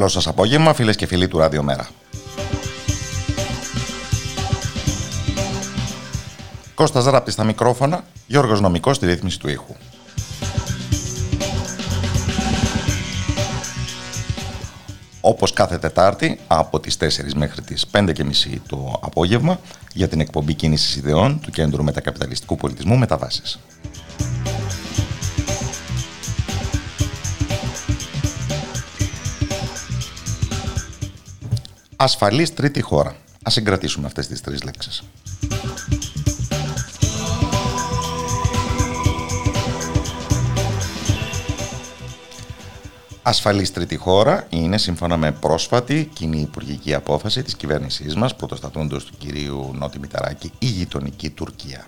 Καλό σας απόγευμα φίλες και φίλοι του Ραδιομέρα. Κώστας Ράπτης στα μικρόφωνα, Γιώργος Νομικός στη ρύθμιση του ήχου. Όπως κάθε Τετάρτη, από τις 4 μέχρι τις 5.30 το απόγευμα, για την εκπομπή κίνησης ιδεών του Κέντρου Μετακαπιταλιστικού Πολιτισμού Μεταβάσεις. Ασφαλής τρίτη χώρα. Ας συγκρατήσουμε αυτές τις τρεις λέξεις. Ασφαλής τρίτη χώρα είναι σύμφωνα με πρόσφατη κοινή υπουργική απόφαση της κυβέρνησής μας, πρωτοστατούντος του κυρίου Νότι Μηταράκη, η γειτονική Τουρκία.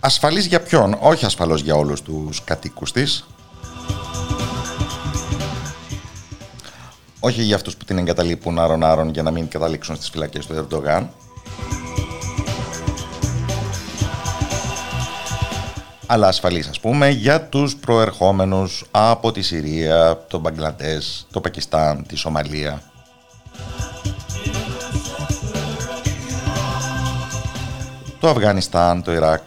Ασφαλής για ποιον, όχι ασφαλώς για όλους τους κατοίκους της. Όχι για αυτούς που την εγκαταλείπουν άρον-άρον για να μην καταλήξουν στις φυλακές του Ερντογάν. αλλά ασφαλής ας πούμε για τους προερχόμενους από τη Συρία, το Μπαγκλαντές, το Πακιστάν, τη Σομαλία. Το Αφγανιστάν, το Ιράκ.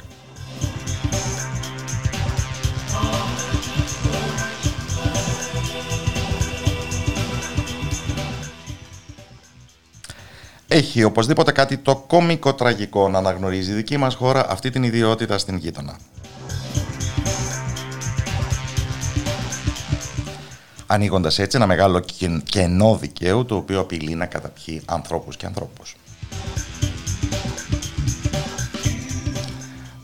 Έχει οπωσδήποτε κάτι το κόμικο τραγικό να αναγνωρίζει η δική μας χώρα αυτή την ιδιότητα στην γείτονα. Ανοίγοντας έτσι ένα μεγάλο κενό δικαίου το οποίο απειλεί να καταπιεί ανθρώπους και ανθρώπους.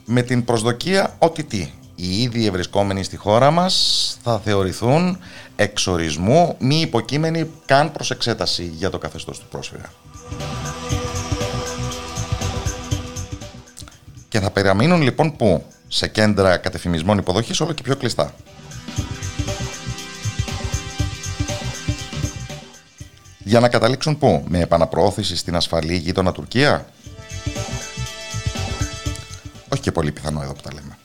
Με την προσδοκία ότι τι, οι ήδη ευρισκόμενοι στη χώρα μας θα θεωρηθούν εξορισμού μη υποκείμενοι καν προς εξέταση για το καθεστώς του πρόσφυγα. Και θα περαμείνουν λοιπόν πού; Σε κέντρα κατεφημισμών υποδοχής όλο και πιο κλειστά. Για να καταλήξουν πού; Με επαναπροώθηση στην ασφαλή γείτονα Τουρκία; Όχι και πολύ πιθανό εδώ που τα λέμε.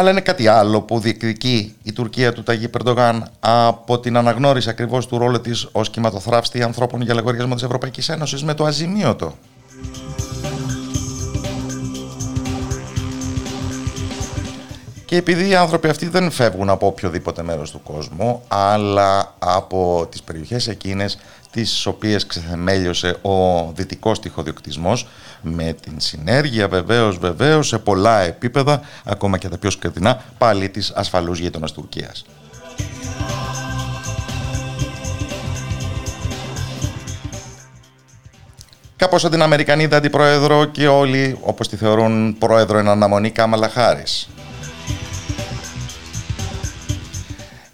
Αλλά είναι κάτι άλλο που διεκδικεί η Τουρκία του Ταγί Περντογάν από την αναγνώριση ακριβώς του ρόλου της ως κυματοθράφστη ανθρώπων για λογαριασμό της Ευρωπαϊκής Ένωσης με το αζημίωτο. Και επειδή οι άνθρωποι αυτοί δεν φεύγουν από οποιοδήποτε μέρος του κόσμου, αλλά από τις περιοχές εκείνες τις οποίες ξεθεμέλιωσε ο δυτικός τυχοδιοκτισμός με την συνέργεια βεβαίως βεβαίως σε πολλά επίπεδα, ακόμα και τα πιο σκοτεινά, πάλι της ασφαλούς γείτονας Τουρκίας. Κάπως σαν την Αμερικανίδα αντιπρόεδρο και όλοι όπως τη θεωρούν πρόεδρο εν αναμονή Κάμαλα Χάρης.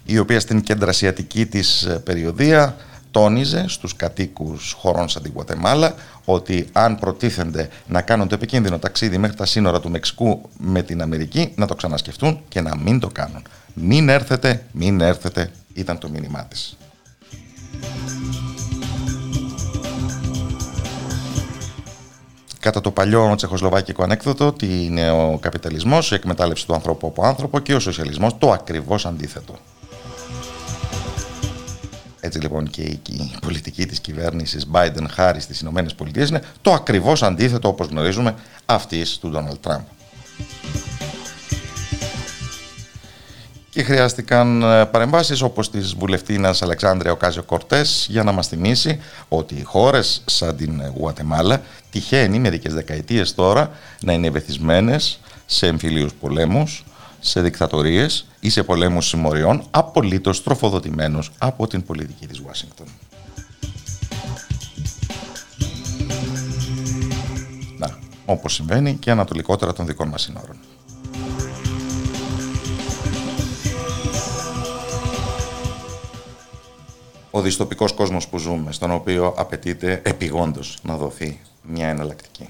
η οποία στην κεντρασιατική της περιοδία τόνιζε στους κατοίκους χωρών σαν την Γουατεμάλα ότι αν προτίθενται να κάνουν το επικίνδυνο ταξίδι μέχρι τα σύνορα του Μεξικού με την Αμερική να το ξανασκεφτούν και να μην το κάνουν. Μην έρθετε, μην έρθετε ήταν το μήνυμά της. Κατά το παλιό τσεχοσλοβάκικο ανέκδοτο, τι είναι ο καπιταλισμός, η εκμετάλλευση του ανθρώπου από άνθρωπο και ο σοσιαλισμός το ακριβώς αντίθετο. Έτσι λοιπόν και η πολιτική της κυβέρνησης Biden-Harris στις Ηνωμένες Πολιτείες είναι το ακριβώς αντίθετο όπως γνωρίζουμε αυτής του Donald Trump. Και χρειάστηκαν ε, παρεμβάσεις όπως της βουλευτίνας Αλεξάνδρεια Οκάζιο Κορτές για να μας θυμίσει ότι οι χώρες σαν την Γουατεμάλα τυχαίνει μερικές δεκαετίες τώρα να είναι ευεθισμένες σε εμφυλίους πολέμους, σε δικτατορίες ή σε πολέμους συμμοριών απολύτως τροφοδοτημένους από την πολιτική της Ουάσιγκτον. Να, όπως συμβαίνει και ανατολικότερα των δικών μας συνόρων. ο δυστοπικός κόσμος που ζούμε, στον οποίο απαιτείται επιγόντως να δοθεί μια εναλλακτική.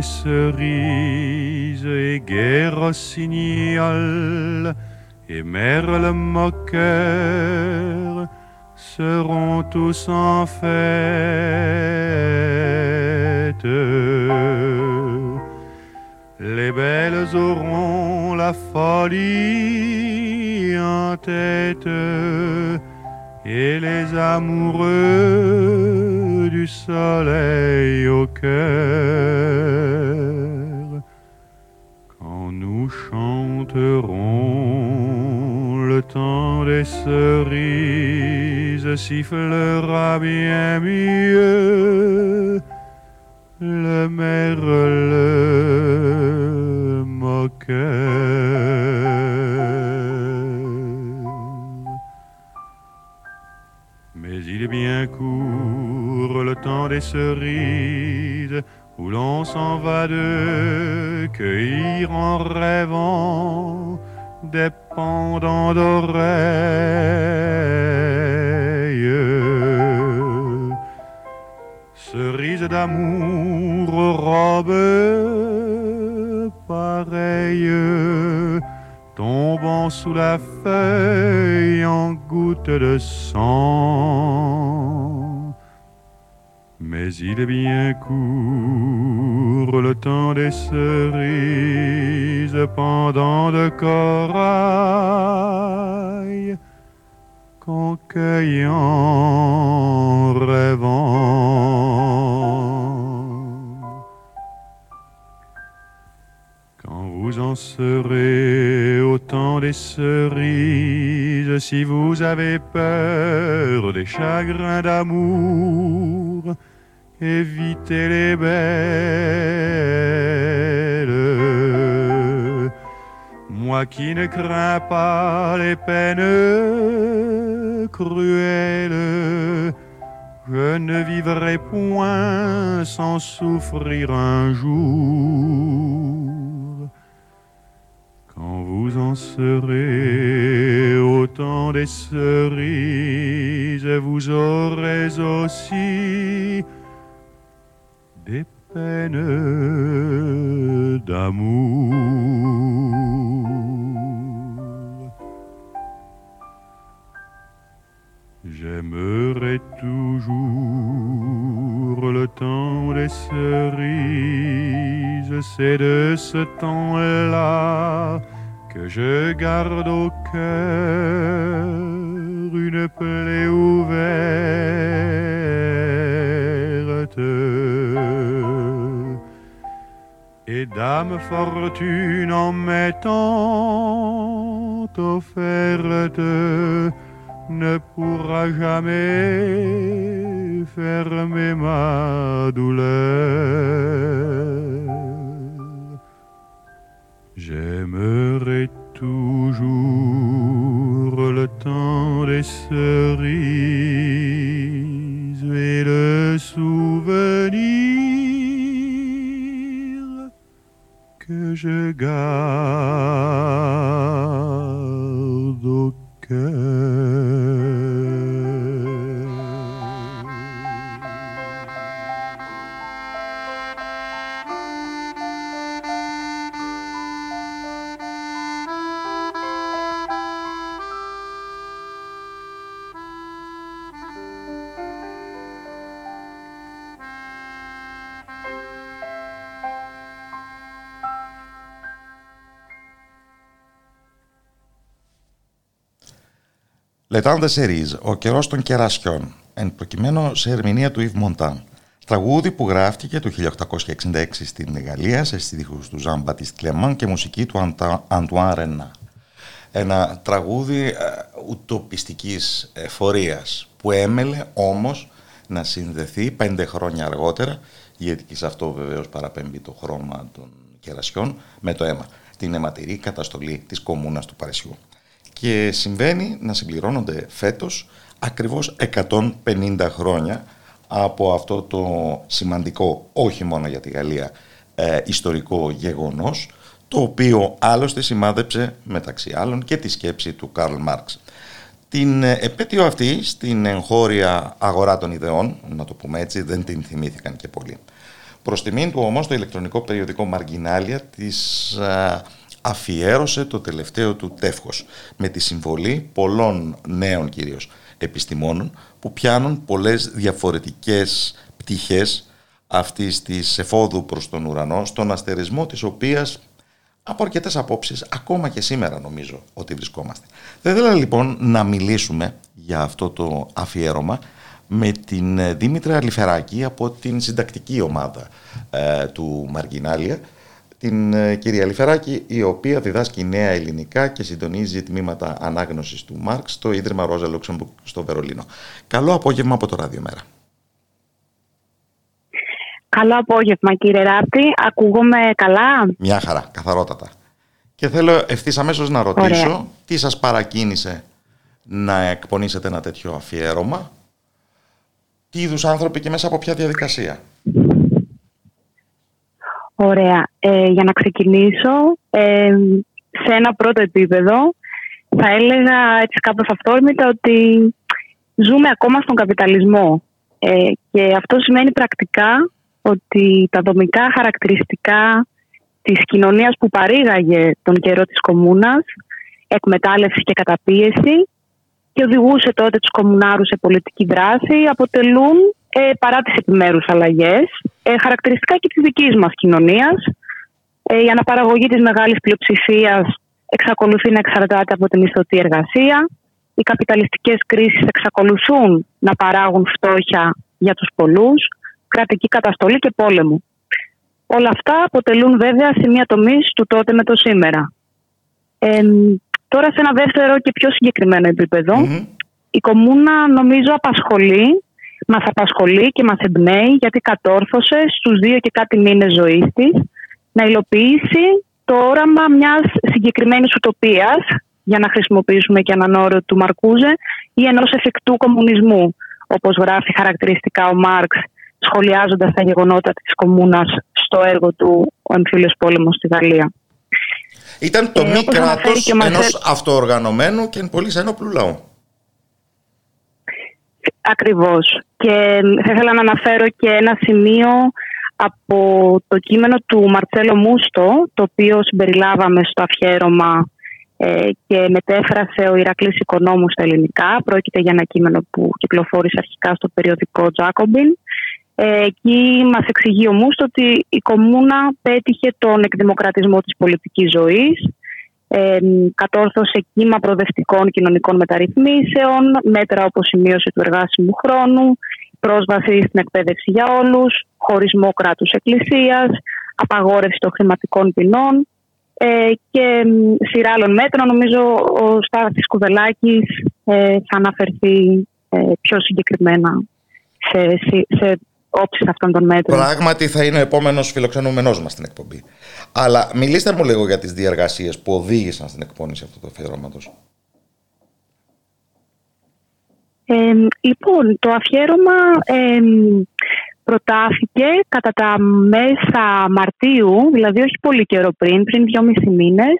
Des cerises et guerre signal et merle moqueur seront tous en fête. Les belles auront la folie en tête et les amoureux du soleil au cœur. Quand nous chanterons, le temps des cerises sifflera bien mieux le merle moqueur. il est bien court temps des cerises où l'on s'en va de cueillir en rêvant des pendants d'oreilles. Cerises d'amour, robes pareilles tombant sous la feuille en gouttes de sang. Mais il est bien court le temps des cerises pendant de corail qu'en cueillant rêvant. vous en serez autant des cerises si vous avez peur des chagrins d'amour. Évitez les belles. Moi qui ne crains pas les peines cruelles, je ne vivrai point sans souffrir un jour. Quand vous en serez autant des cerises, vous aurez aussi des peines d'amour. J'aimerais toujours le temps des cerises, c'est de ce temps-là que je garde au cœur une plaie ouverte. Et dame fortune en m'étant offerte ne pourra jamais fermer ma douleur. J'aimerai toujours temps des cerises et le souvenir que chegado que Λετάν Σερίζ, ο καιρός των κερασιών, εν προκειμένου σε ερμηνεία του Ιβ Μοντάν. Τραγούδι που γράφτηκε το 1866 στην Γαλλία σε στίχους του Ζαν Μπατίστ Κλεμάν και μουσική του Αντουάν Ρενά. Ένα τραγούδι ε, ουτοπιστικής εφορίας που έμελε όμως να συνδεθεί πέντε χρόνια αργότερα γιατί και σε αυτό βεβαίως παραπέμπει το χρώμα των κερασιών με το αίμα, την αιματηρή καταστολή της κομμούνας του Παρισιού και συμβαίνει να συμπληρώνονται φέτος ακριβώς 150 χρόνια από αυτό το σημαντικό, όχι μόνο για τη Γαλλία, ε, ιστορικό γεγονός, το οποίο άλλωστε σημάδεψε μεταξύ άλλων και τη σκέψη του Καρλ Μάρξ. Την ε, επέτειο αυτή στην εγχώρια αγορά των ιδεών, να το πούμε έτσι, δεν την θυμήθηκαν και πολύ. Προς τιμήν του όμως το ηλεκτρονικό περιοδικό Μαργινάλια της ε, αφιέρωσε το τελευταίο του τεύχος με τη συμβολή πολλών νέων κυρίως επιστημόνων που πιάνουν πολλές διαφορετικές πτυχές αυτής της εφόδου προς τον ουρανό στον αστερισμό της οποίας από αρκετές απόψεις ακόμα και σήμερα νομίζω ότι βρισκόμαστε. Θα ήθελα λοιπόν να μιλήσουμε για αυτό το αφιέρωμα με την Δήμητρα Λιφεράκη από την συντακτική ομάδα ε, του Μαργινάλια την ε, κυρία Λιφεράκη, η οποία διδάσκει νέα ελληνικά και συντονίζει τμήματα ανάγνωσης του Μάρξ στο Ίδρυμα Ρόζα Λούξεμπουργκ στο Βερολίνο. Καλό απόγευμα από το Ραδιομέρα. Καλό απόγευμα κύριε Ράπτη. Ακούγομαι καλά; Μια χαρά, καθαρότατα. Και θέλω ευθύς αμέσως να ρωτήσω τι σας παρακίνησε να εκπονήσετε ένα τέτοιο αφιέρωμα, τι είδους άνθρωποι και μέσα από ποια διαδικασία; Ωραία. Ε, για να ξεκινήσω, ε, σε ένα πρώτο επίπεδο, θα έλεγα έτσι κάπως αυτόρμητα ότι ζούμε ακόμα στον καπιταλισμό. Ε, και αυτό σημαίνει πρακτικά ότι τα δομικά χαρακτηριστικά της κοινωνίας που παρήγαγε τον καιρό της κομμούνας, εκμετάλλευση και καταπίεση και οδηγούσε τότε τους κομμουνάρους σε πολιτική δράση, αποτελούν ε, παρά τις επιμέρους αλλαγές, ε, χαρακτηριστικά και της δικής μας κοινωνίας. Ε, η αναπαραγωγή της μεγάλης πλειοψηφίας εξακολουθεί να εξαρτάται από τη μισθωτή εργασία. Οι καπιταλιστικές κρίσεις εξακολουθούν να παράγουν φτώχεια για τους πολλούς, κρατική καταστολή και πόλεμο. Όλα αυτά αποτελούν βέβαια σημεία τομής του τότε με το σήμερα. Ε, τώρα σε ένα δεύτερο και πιο συγκεκριμένο η κομμούνα νομίζω απασχολεί Μας απασχολεί και μας εμπνέει γιατί κατόρθωσε στους δύο και κάτι μήνες ζωής της να υλοποιήσει το όραμα μιας συγκεκριμένης ουτοπίας, για να χρησιμοποιήσουμε και έναν όρο του Μαρκούζε, ή ενός εφικτού κομμουνισμού, όπως γράφει χαρακτηριστικά ο Μάρξ, σχολιάζοντας τα γεγονότα της κομμούνας στο έργο του Ο Εμφύλιος Πόλεμος στη Γαλλία. Ήταν το ε, μη κράτος ενός αυτοοργανωμένου και πολύ ένοπλου λαού. Ακριβώς. Και θα ήθελα να αναφέρω και ένα σημείο από το κείμενο του Μαρτσέλο Μούστο, το οποίο συμπεριλάβαμε στο αφιέρωμα ε, και μετέφρασε ο Ηρακλής Οικονόμους στα ελληνικά. Πρόκειται για ένα κείμενο που κυκλοφόρησε αρχικά στο περιοδικό Τζάκομπιν. Ε, εκεί μας εξηγεί ο Μούστο ότι η Κομμούνα πέτυχε τον εκδημοκρατισμό της πολιτικής ζωής ε, κατόρθωσε κύμα προοδευτικών κοινωνικών μεταρρυθμίσεων, μέτρα όπως η μείωση του εργάσιμου χρόνου, πρόσβαση στην εκπαίδευση για όλους, χωρισμό κράτους εκκλησίας, απαγόρευση των χρηματικών ποινών ε, και σειρά άλλων μέτρων. Νομίζω ο Στάθης Κουβελάκης ε, θα αναφερθεί ε, πιο συγκεκριμένα σε, σε, όψεις αυτών των μέτρων. Πράγματι θα είναι ο επόμενος φιλοξενούμενός μας στην εκπομπή. Αλλά μιλήστε μου λίγο για τις διαργασίες που οδήγησαν στην εκπόνηση αυτού του αφιερώματος. λοιπόν, το αφιέρωμα προτάθηκε κατά τα μέσα Μαρτίου, δηλαδή όχι πολύ καιρό πριν, πριν δυόμισι μήνες,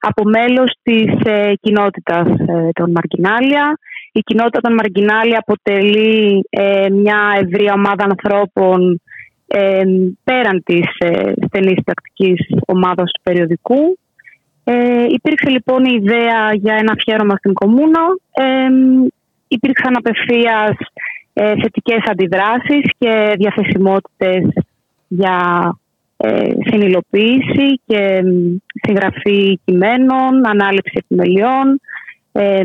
από μέλος της ε, κοινότητας ε, των Μαργκινάλια. Η κοινότητα των Μαργκινάλια αποτελεί ε, μια ευρία ομάδα ανθρώπων ε, πέραν της ε, στενής τακτικής ομάδας του περιοδικού. Ε, υπήρξε λοιπόν η ιδέα για ένα αφιέρωμα στην Κομούνα. Ε, υπήρξαν απευθείας ε, θετικές αντιδράσεις και διαθεσιμότητες για ε, συνειδητοποίηση και συγγραφή κειμένων, ανάληψη επιμελιών. Ε,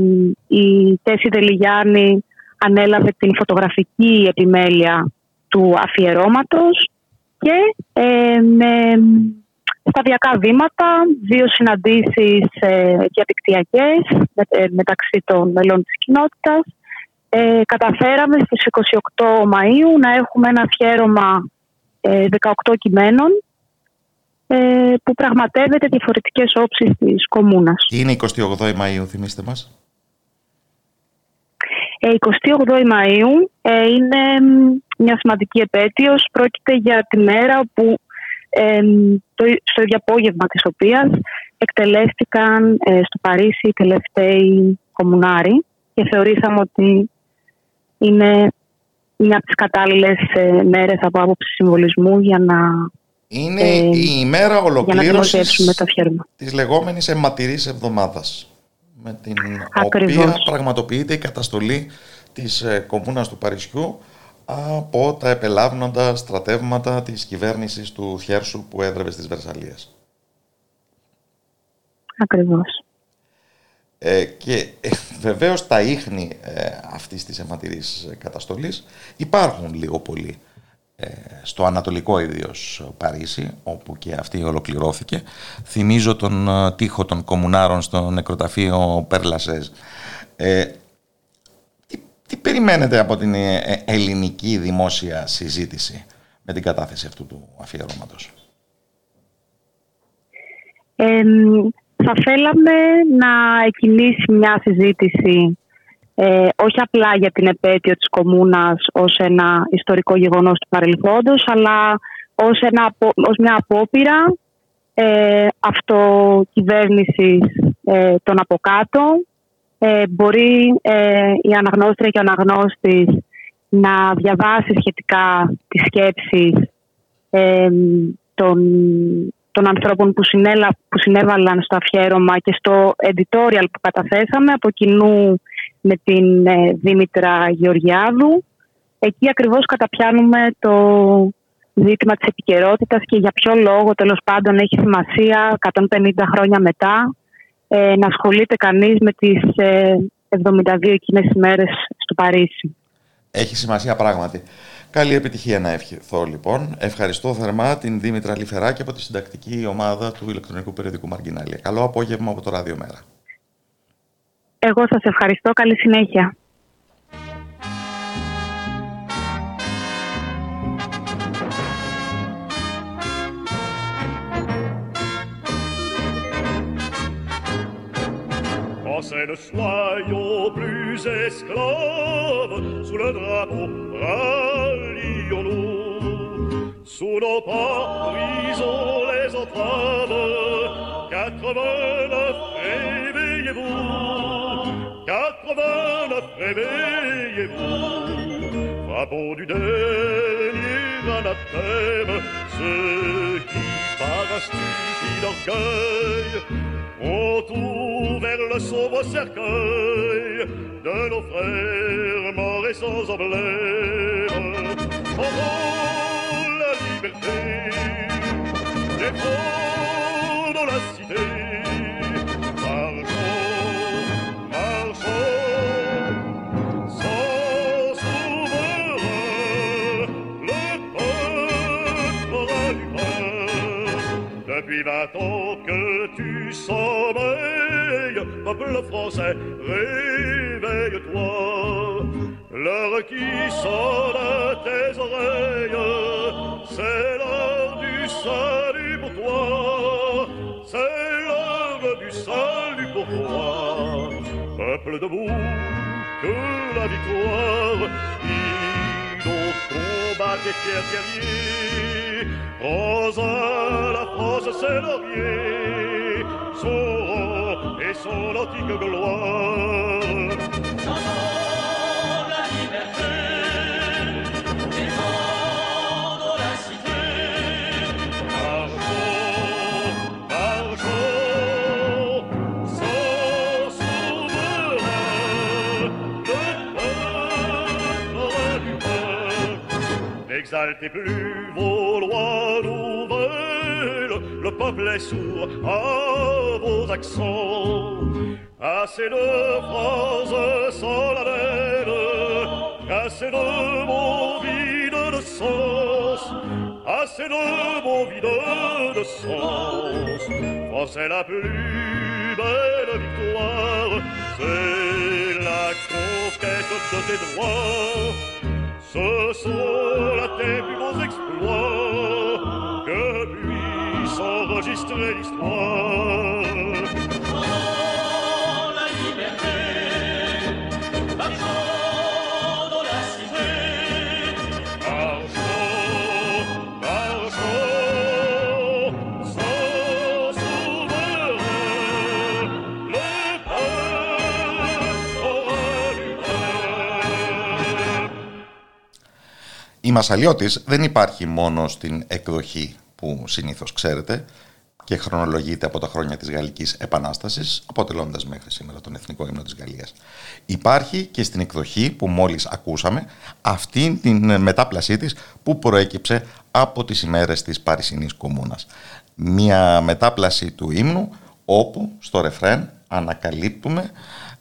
η Τέση Δελιγιάννη ανέλαβε την φωτογραφική επιμέλεια του αφιερώματος και ε, με σταδιακά βήματα, δύο συναντήσεις ε, διαδικτυακές ε, μεταξύ των μελών της κοινότητας. Ε, καταφέραμε στις 28 Μαΐου να έχουμε ένα αφιέρωμα 18 κειμένων που πραγματεύεται διαφορετικές όψεις της κομμούνας. Τι είναι 28 Μαΐου, θυμίστε μας; 28 Μαΐου είναι μια σημαντική επέτειος. Πρόκειται για τη μέρα που το, στο ίδιο απόγευμα της οποίας εκτελέστηκαν ε, στο Παρίσι οι τελευταίοι κομμουνάροι και θεωρήσαμε ότι είναι μια από τις κατάλληλες ε, μέρες από άποψη συμβολισμού για να είναι ε, η ημέρα ολοκλήρωσης της λεγόμενης αιματηρής εβδομάδας με την οποία πραγματοποιείται η καταστολή της ε, κομμούνας του Παρισιού από τα επελάβνοντα στρατεύματα της κυβέρνησης του Θιέρσου που έδρευε στις Βερσαλίες. Ακριβώς. Ε, και ε, βεβαίως τα ίχνη ε, αυτής της αιματηρής καταστολής υπάρχουν λίγο πολύ ε, στο ανατολικό ιδίως Παρίσι, όπου και αυτή ολοκληρώθηκε. Θυμίζω τον ε, τείχο των κομμουνάρων στο νεκροταφείο Περλασέζ. Ε, τι περιμένετε από την ε, ε, ελληνική δημόσια συζήτηση με την κατάθεση αυτού του αφιερώματος; Ε, θα θέλαμε να εκκινήσει μια συζήτηση ε, όχι απλά για την επέτειο της κομμούνας ως ένα ιστορικό γεγονός του παρελθόντος αλλά ως, ένα, ως μια απόπειρα ε, αυτοκυβέρνησης ε, των από κάτω. Ε, μπορεί ε, η αναγνώστρια και ο αναγνώστης να διαβάσει σχετικά τις σκέψεις ε, των, των ανθρώπων που, συνέλα, που συνέβαλαν στο αφιέρωμα και στο editorial που καταθέσαμε. Από κοινού με την ε, Δήμητρα Γεωργιάδου. Εκεί ακριβώς καταπιάνουμε το ζήτημα της επικαιρότητας και για ποιο λόγο τέλος πάντων έχει σημασία 150 χρόνια μετά ε, να ασχολείται κανείς με τις ε, 72 εκείνες ημέρες στο Παρίσι. Έχει σημασία πράγματι. Καλή επιτυχία να ευχηθώ λοιπόν. Ευχαριστώ θερμά την Δήμητρα Λιφεράκη από τη συντακτική ομάδα του ηλεκτρονικού περιοδικού Μαργκινάλια. Καλό απόγευμα από το Ράδιο Μέρα. Εγώ σας ευχαριστώ. Καλή συνέχεια. français ne soyons plus esclaves sous le drapeau rallions-nous sous nos pas brisons les entraves 89 réveillez-vous 89 réveillez-vous frappons du dernier anathème ceux qui par un stupide orgueil ont ouvert le sombre cercueil de nos frères morts et sans emblème. Chantons la liberté, défendons la Ans que tu sommeilles, peuple français, réveille-toi. L'heure qui sonne à tes oreilles, c'est l'heure du salut pour toi. C'est l'heure du salut pour toi. Peuple debout, de la victoire. Combat des fiers guerriers, Rosa, la France, c'est laurier, son rang et son antique gloire. N'exaltez plus vos lois nouvelles, le peuple est sourd à vos accents. Assez de phrases solennelles, assez de mots vides de sens, assez de mots vides de sens. Français la plus belle victoire, c'est la conquête de tes droits. Ce sont là tes plus beaux exploits que puisse enregistrer l'histoire. Μασαλιώτης δεν υπάρχει μόνο στην εκδοχή που συνήθως ξέρετε και χρονολογείται από τα χρόνια της Γαλλικής Επανάστασης, αποτελώντας μέχρι σήμερα τον Εθνικό Ύμνο της Γαλλίας. Υπάρχει και στην εκδοχή που μόλις ακούσαμε, αυτή την μετάπλασή της που προέκυψε από τις ημέρες της Παρισινής Κομμούνας. Μια μετάπλαση του ύμνου όπου στο ρεφρέν ανακαλύπτουμε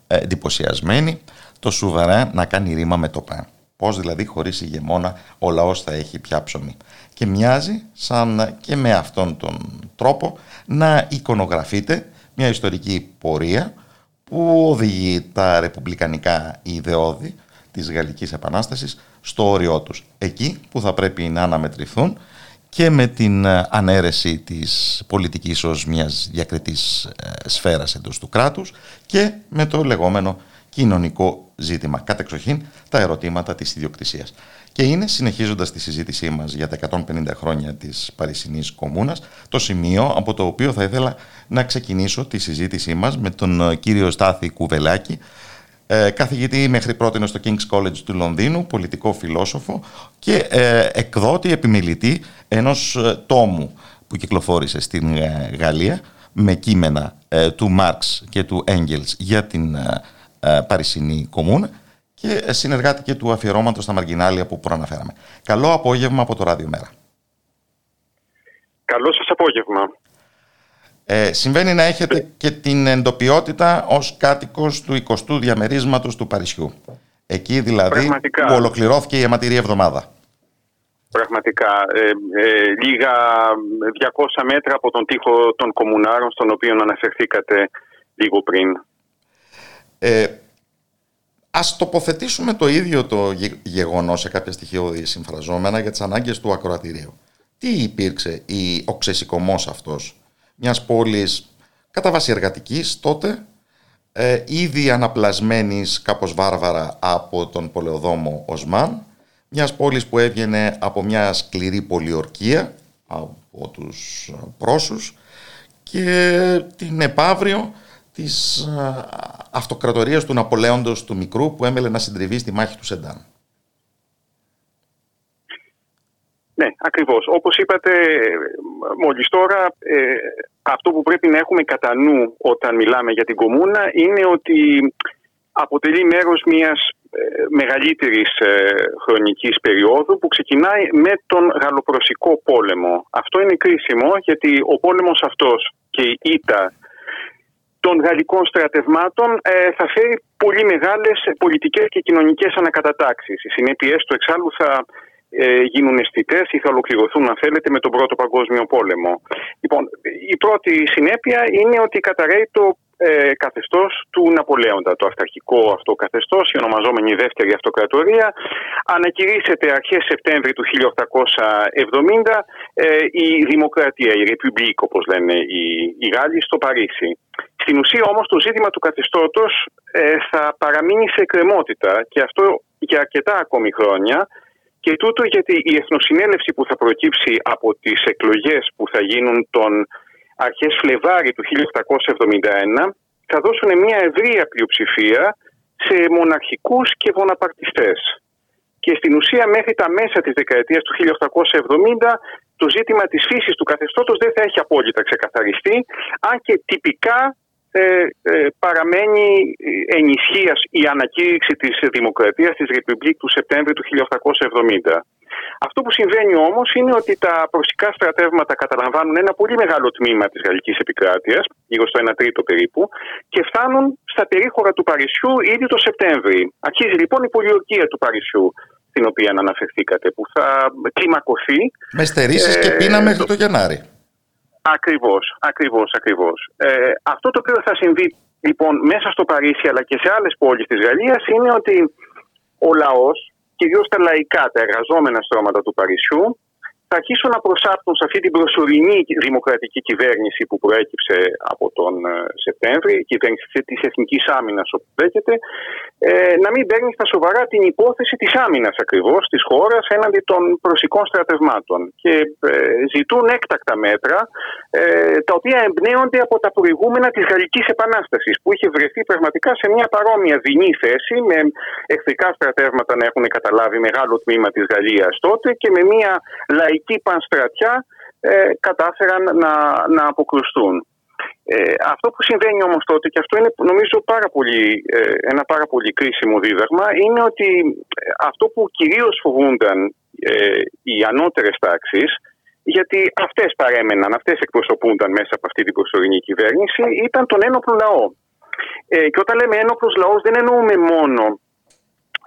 ε, εντυπωσιασμένοι το σουβερέν να κάνει ρήμα με το παν. Πώς δηλαδή χωρίς ηγεμόνα ο λαός θα έχει πια ψωμί. Και μοιάζει σαν και με αυτόν τον τρόπο να εικονογραφείται μια ιστορική πορεία που οδηγεί τα ρεπουμπλικανικά ιδεώδη της Γαλλικής Επανάστασης στο όριό τους. Εκεί που θα πρέπει να αναμετρηθούν και με την ανέρεση της πολιτικής ως μιας διακριτής ε, σφαίρας εντός του κράτους και με το λεγόμενο κοινωνικό ζήτημα. Κατεξοχήν τα ερωτήματα της ιδιοκτησίας. Και είναι, συνεχίζοντας τη συζήτησή μας για τα 150 χρόνια της Παρισινής Κομμούνας, το σημείο από το οποίο θα ήθελα να ξεκινήσω τη συζήτησή μας με τον ε, κύριο Στάθη Κουβελάκη, ε, καθηγητή μέχρι πρώτη στο King's College του Λονδίνου, πολιτικό φιλόσοφο και ε, εκδότη επιμελητή ενός ε, τόμου που κυκλοφόρησε στην ε, Γαλλία με κείμενα ε, του Μάρξ και του Έγγελς για την Παρισινή Κομμούνα και συνεργάτη και του αφιερώματος στα Μαργινάλια που προαναφέραμε. Καλό απόγευμα από το Ράδιο Μέρα. Καλό σας απόγευμα. Ε, συμβαίνει να έχετε και την εντοπιότητα ως κάτοικος του 20ου διαμερίσματος του Παρισιού. Εκεί δηλαδή Πραγματικά. που ολοκληρώθηκε η αιματηρή εβδομάδα. Πραγματικά. Ε, ε, λίγα 200 μέτρα από τον τοίχο των κομμουνάρων στον οποίο αναφερθήκατε λίγο πριν. Ε, ας τοποθετήσουμε το ίδιο το γε- γεγονός σε κάποια στοιχειώδη συμφραζόμενα για τις ανάγκες του ακροατηρίου. Τι υπήρξε η, ο ξεσηκωμός αυτός μιας πόλης κατά βάση εργατικής τότε, ε, ήδη αναπλασμένης κάπως βάρβαρα από τον πολεοδόμο Οσμάν, μιας πόλης που έβγαινε από μια σκληρή πολιορκία από τους ε, πρόσους και την επαύριο της α, αυτοκρατορίας του Ναπολέοντος του Μικρού που έμελε να συντριβεί στη μάχη του Σεντάν. Ναι, ακριβώς. Όπως είπατε μόλις τώρα, ε, αυτό που πρέπει να έχουμε κατά νου όταν μιλάμε για την κομμούνα είναι ότι αποτελεί μέρος μιας ε, μεγαλύτερης ε, χρονικής περίοδου που ξεκινάει με τον Γαλλοπροσικό πόλεμο. Αυτό είναι κρίσιμο γιατί ο πόλεμος αυτός και η ήττα των γαλλικών στρατευμάτων ε, θα φέρει πολύ μεγάλες πολιτικές και κοινωνικές ανακατατάξεις. Οι συνέπειες του εξάλλου θα ε, γίνουν αισθητές ή θα ολοκληρωθούν, αν θέλετε, με τον Πρώτο Παγκόσμιο Πόλεμο. Λοιπόν, η πρώτη συνέπεια είναι ότι καταραίει το ε, καθεστώς του Ναπολέοντα, το αυταρχικό αυτό καθεστώς, η ονομαζόμενη δεύτερη αυτοκρατορία, ανακηρύσσεται αρχές Σεπτέμβρη του 1870 ε, η Δημοκρατία, η Ρεπουμπλίκ όπως λένε οι, οι Γάλλοι στο Παρίσι. Στην ουσία όμως το ζήτημα του καθεστώτος ε, θα παραμείνει σε εκκρεμότητα και αυτό για αρκετά ακόμη χρόνια και τούτο γιατί η εθνοσυνέλευση που θα προκύψει από τις εκλογές που θα γίνουν τον αρχές Φλεβάρι του 1871 θα δώσουν μια ευρεία πλειοψηφία σε μοναρχικούς και βοναπαρτιστές. Και στην ουσία μέχρι τα μέσα της δεκαετίας του 1870 το ζήτημα της φύσης του καθεστώτος δεν θα έχει απόλυτα ξεκαθαριστεί, αν και τυπικά ε, ε, παραμένει εν ισχύι η ανακήρυξη της δημοκρατίας της République του Σεπτέμβρη του 1870. Αυτό που συμβαίνει όμως είναι ότι τα προσικά στρατεύματα καταλαμβάνουν ένα πολύ μεγάλο τμήμα της γαλλικής επικράτειας, γύρω στο 1 τρίτο περίπου, και φτάνουν στα περίχωρα του Παρισιού ήδη το Σεπτέμβρη. Αρχίζει λοιπόν η πολιορκία του Παρισιού στην οποία αναφερθήκατε, που θα κλιμακωθεί. Με στερήσεις και πείνα μέχρι το Γενάρη. Ακριβώς, ακριβώς, ακριβώς. Ε, αυτό το οποίο θα συμβεί λοιπόν μέσα στο Παρίσι αλλά και σε άλλες πόλεις της Γαλλίας είναι ότι ο λαός, κυρίως τα λαϊκά, τα εργαζόμενα στρώματα του Παρισιού, θα αρχίσουν να προσάπτουν σε αυτή την προσωρινή δημοκρατική κυβέρνηση που προέκυψε από τον ε, Σεπτέμβρη, η κυβέρνηση της Εθνικής Άμυνας, όπου δέχεται, ε, να μην παίρνει στα σοβαρά την υπόθεση της άμυνας ακριβώς της χώρας έναντι των προσικών στρατευμάτων. Και ε, ζητούν έκτακτα μέτρα, ε, τα οποία εμπνέονται από τα προηγούμενα της Γαλλικής Επανάστασης, που είχε βρεθεί πραγματικά σε μια παρόμοια δεινή θέση, με εχθρικά στρατεύματα να έχουν καταλάβει μεγάλο τμήμα της Γαλλίας τότε και με μια λαϊκή εκεί πανστρατιά ε, κατάφεραν να, να αποκρουστούν. Ε, αυτό που συμβαίνει όμως τότε και αυτό είναι νομίζω πάρα πολύ, ε, ένα πάρα πολύ κρίσιμο δίδαγμα είναι ότι ε, αυτό που κυρίως φοβούνταν οι ανώτερες τάξεις γιατί αυτές παρέμεναν, αυτές εκπροσωπούνταν μέσα από αυτή την προσωρινή κυβέρνηση ήταν τον ένοπλο λαό. και όταν λέμε ένοπλος λαός δεν εννοούμε μόνο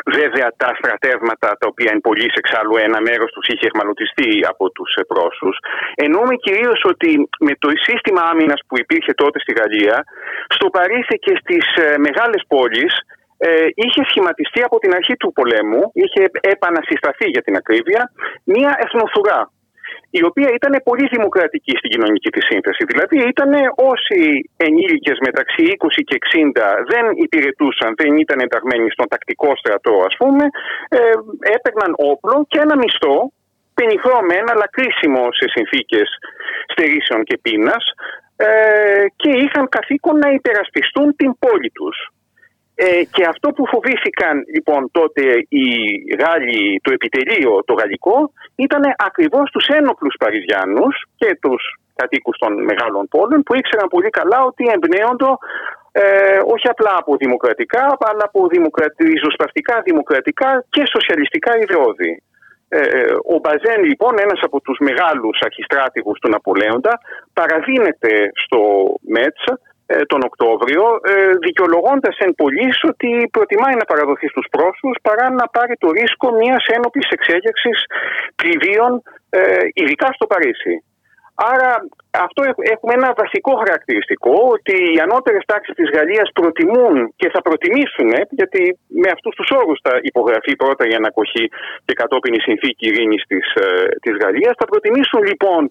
Βέβαια τα στρατεύματα τα οποία είναι πολύ εξάλλου ένα μέρος τους είχε εχμαλωτιστεί από τους πρόσους εννοούμε κυρίως ότι με το σύστημα άμυνας που υπήρχε τότε στη Γαλλία στο Παρίσι και στις ε, μεγάλες πόλεις ε, είχε σχηματιστεί από την αρχή του πολέμου, είχε επανασυσταθεί για την ακρίβεια, μία εθνοθουρά η οποία ήταν πολύ δημοκρατική στην κοινωνική της σύνθεση. Δηλαδή ήταν όσοι ενήλικες μεταξύ 20 και 60 δεν υπηρετούσαν, δεν ήταν ενταγμένοι στον τακτικό στρατό ας πούμε, ε, έπαιρναν όπλο και ένα μισθό πενιχρό μεν, αλλά κρίσιμο σε συνθήκες στερήσεων και πείνας ε, και είχαν καθήκον να υπερασπιστούν την πόλη τους. Ε, και αυτό που φοβήθηκαν λοιπόν τότε οι Γάλλοι, το επιτελείο το γαλλικό, ήταν ακριβώς τους ένοπλους Παριζιάνους και τους κατοίκους των μεγάλων πόλεων που ήξεραν πολύ καλά ότι εμπνέονται ε, όχι απλά από δημοκρατικά αλλά από ριζοσπαστικά δημοκρατικά και σοσιαλιστικά ιδεώδη. Ε, ο Μπαζέν λοιπόν ένας από τους μεγάλους αρχιστράτηγους του Ναπολέοντα παραδίνεται στο Μέτς ε, τον Οκτώβριο, ε, δικαιολογώντας εν πωλής ότι προτιμάει να παραδοθεί στους πρόσφυγε παρά να πάρει το ρίσκο μιας ένοπλης εξέγερση πληδίων, ε, ειδικά στο Παρίσι. Άρα αυτό έχουμε ένα βασικό χαρακτηριστικό ότι οι ανώτερες τάξεις της Γαλλίας προτιμούν και θα προτιμήσουν γιατί με αυτούς τους όρους θα υπογραφεί πρώτα η ανακοχή και κατόπιν η συνθήκη ειρήνης της, ε, της Γαλλίας. Θα προτιμήσουν λοιπόν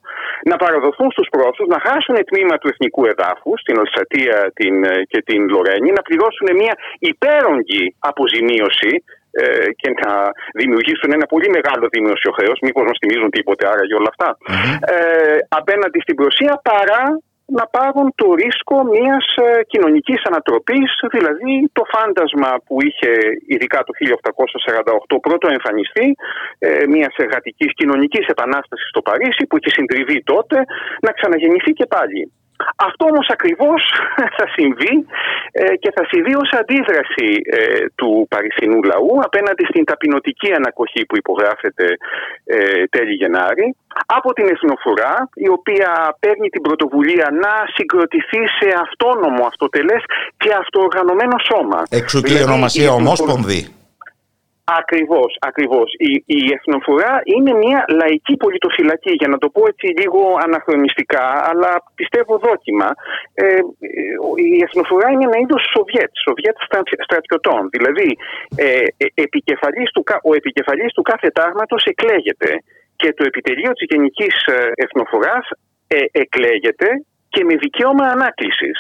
να παραδοθούν στους πρόσφυγες, να χάσουν τμήμα του εθνικού εδάφους την Ολσατία την, ε, και την Λορένη να πληρώσουν μια υπέρογγη αποζημίωση ε, και να δημιουργήσουν ένα πολύ μεγάλο δημόσιο χρέος, μήπως μας θυμίζουν τίποτε άραγε όλα ε, απέναντι στην Ρωσία, παρά να πάρουν το ρίσκο μιας ε, κοινωνικής ανατροπής, δηλαδή το φάντασμα που είχε ειδικά το 1848 πρώτο εμφανιστεί ε, μιας εργατικής κοινωνικής επανάστασης στο Παρίσι που είχε συντριβεί τότε να ξαναγεννηθεί και πάλι. Αυτό όμως ακριβώς θα συμβεί ε, και θα συμβεί ως αντίδραση ε, του Παρισινού λαού απέναντι στην ταπεινωτική ανακοχή που υπογράφεται ε, τέλη Γενάρη από την Εθνοφορά η οποία παίρνει την πρωτοβουλία να συγκροτηθεί σε αυτόνομο αυτοτελές και αυτοοργανωμένο σώμα. Εξού και η δηλαδή, ονομασία ομόσπονδη. Ακριβώς, ακριβώς. Η, η εθνοφορά είναι μια λαϊκή πολιτοφυλακή, για να το πω έτσι λίγο αναχρονιστικά, αλλά πιστεύω δόκιμα. Ε, η εθνοφορά είναι ένα είδος Σοβιέτ, Σοβιέτ στρατιωτών. Δηλαδή, ε, ε, επικεφαλής του, ο επικεφαλής του κάθε τάγματος εκλέγεται και το επιτελείο της Γενικής ε, Εθνοφοράς ε, εκλέγεται και με δικαίωμα ανάκλησης.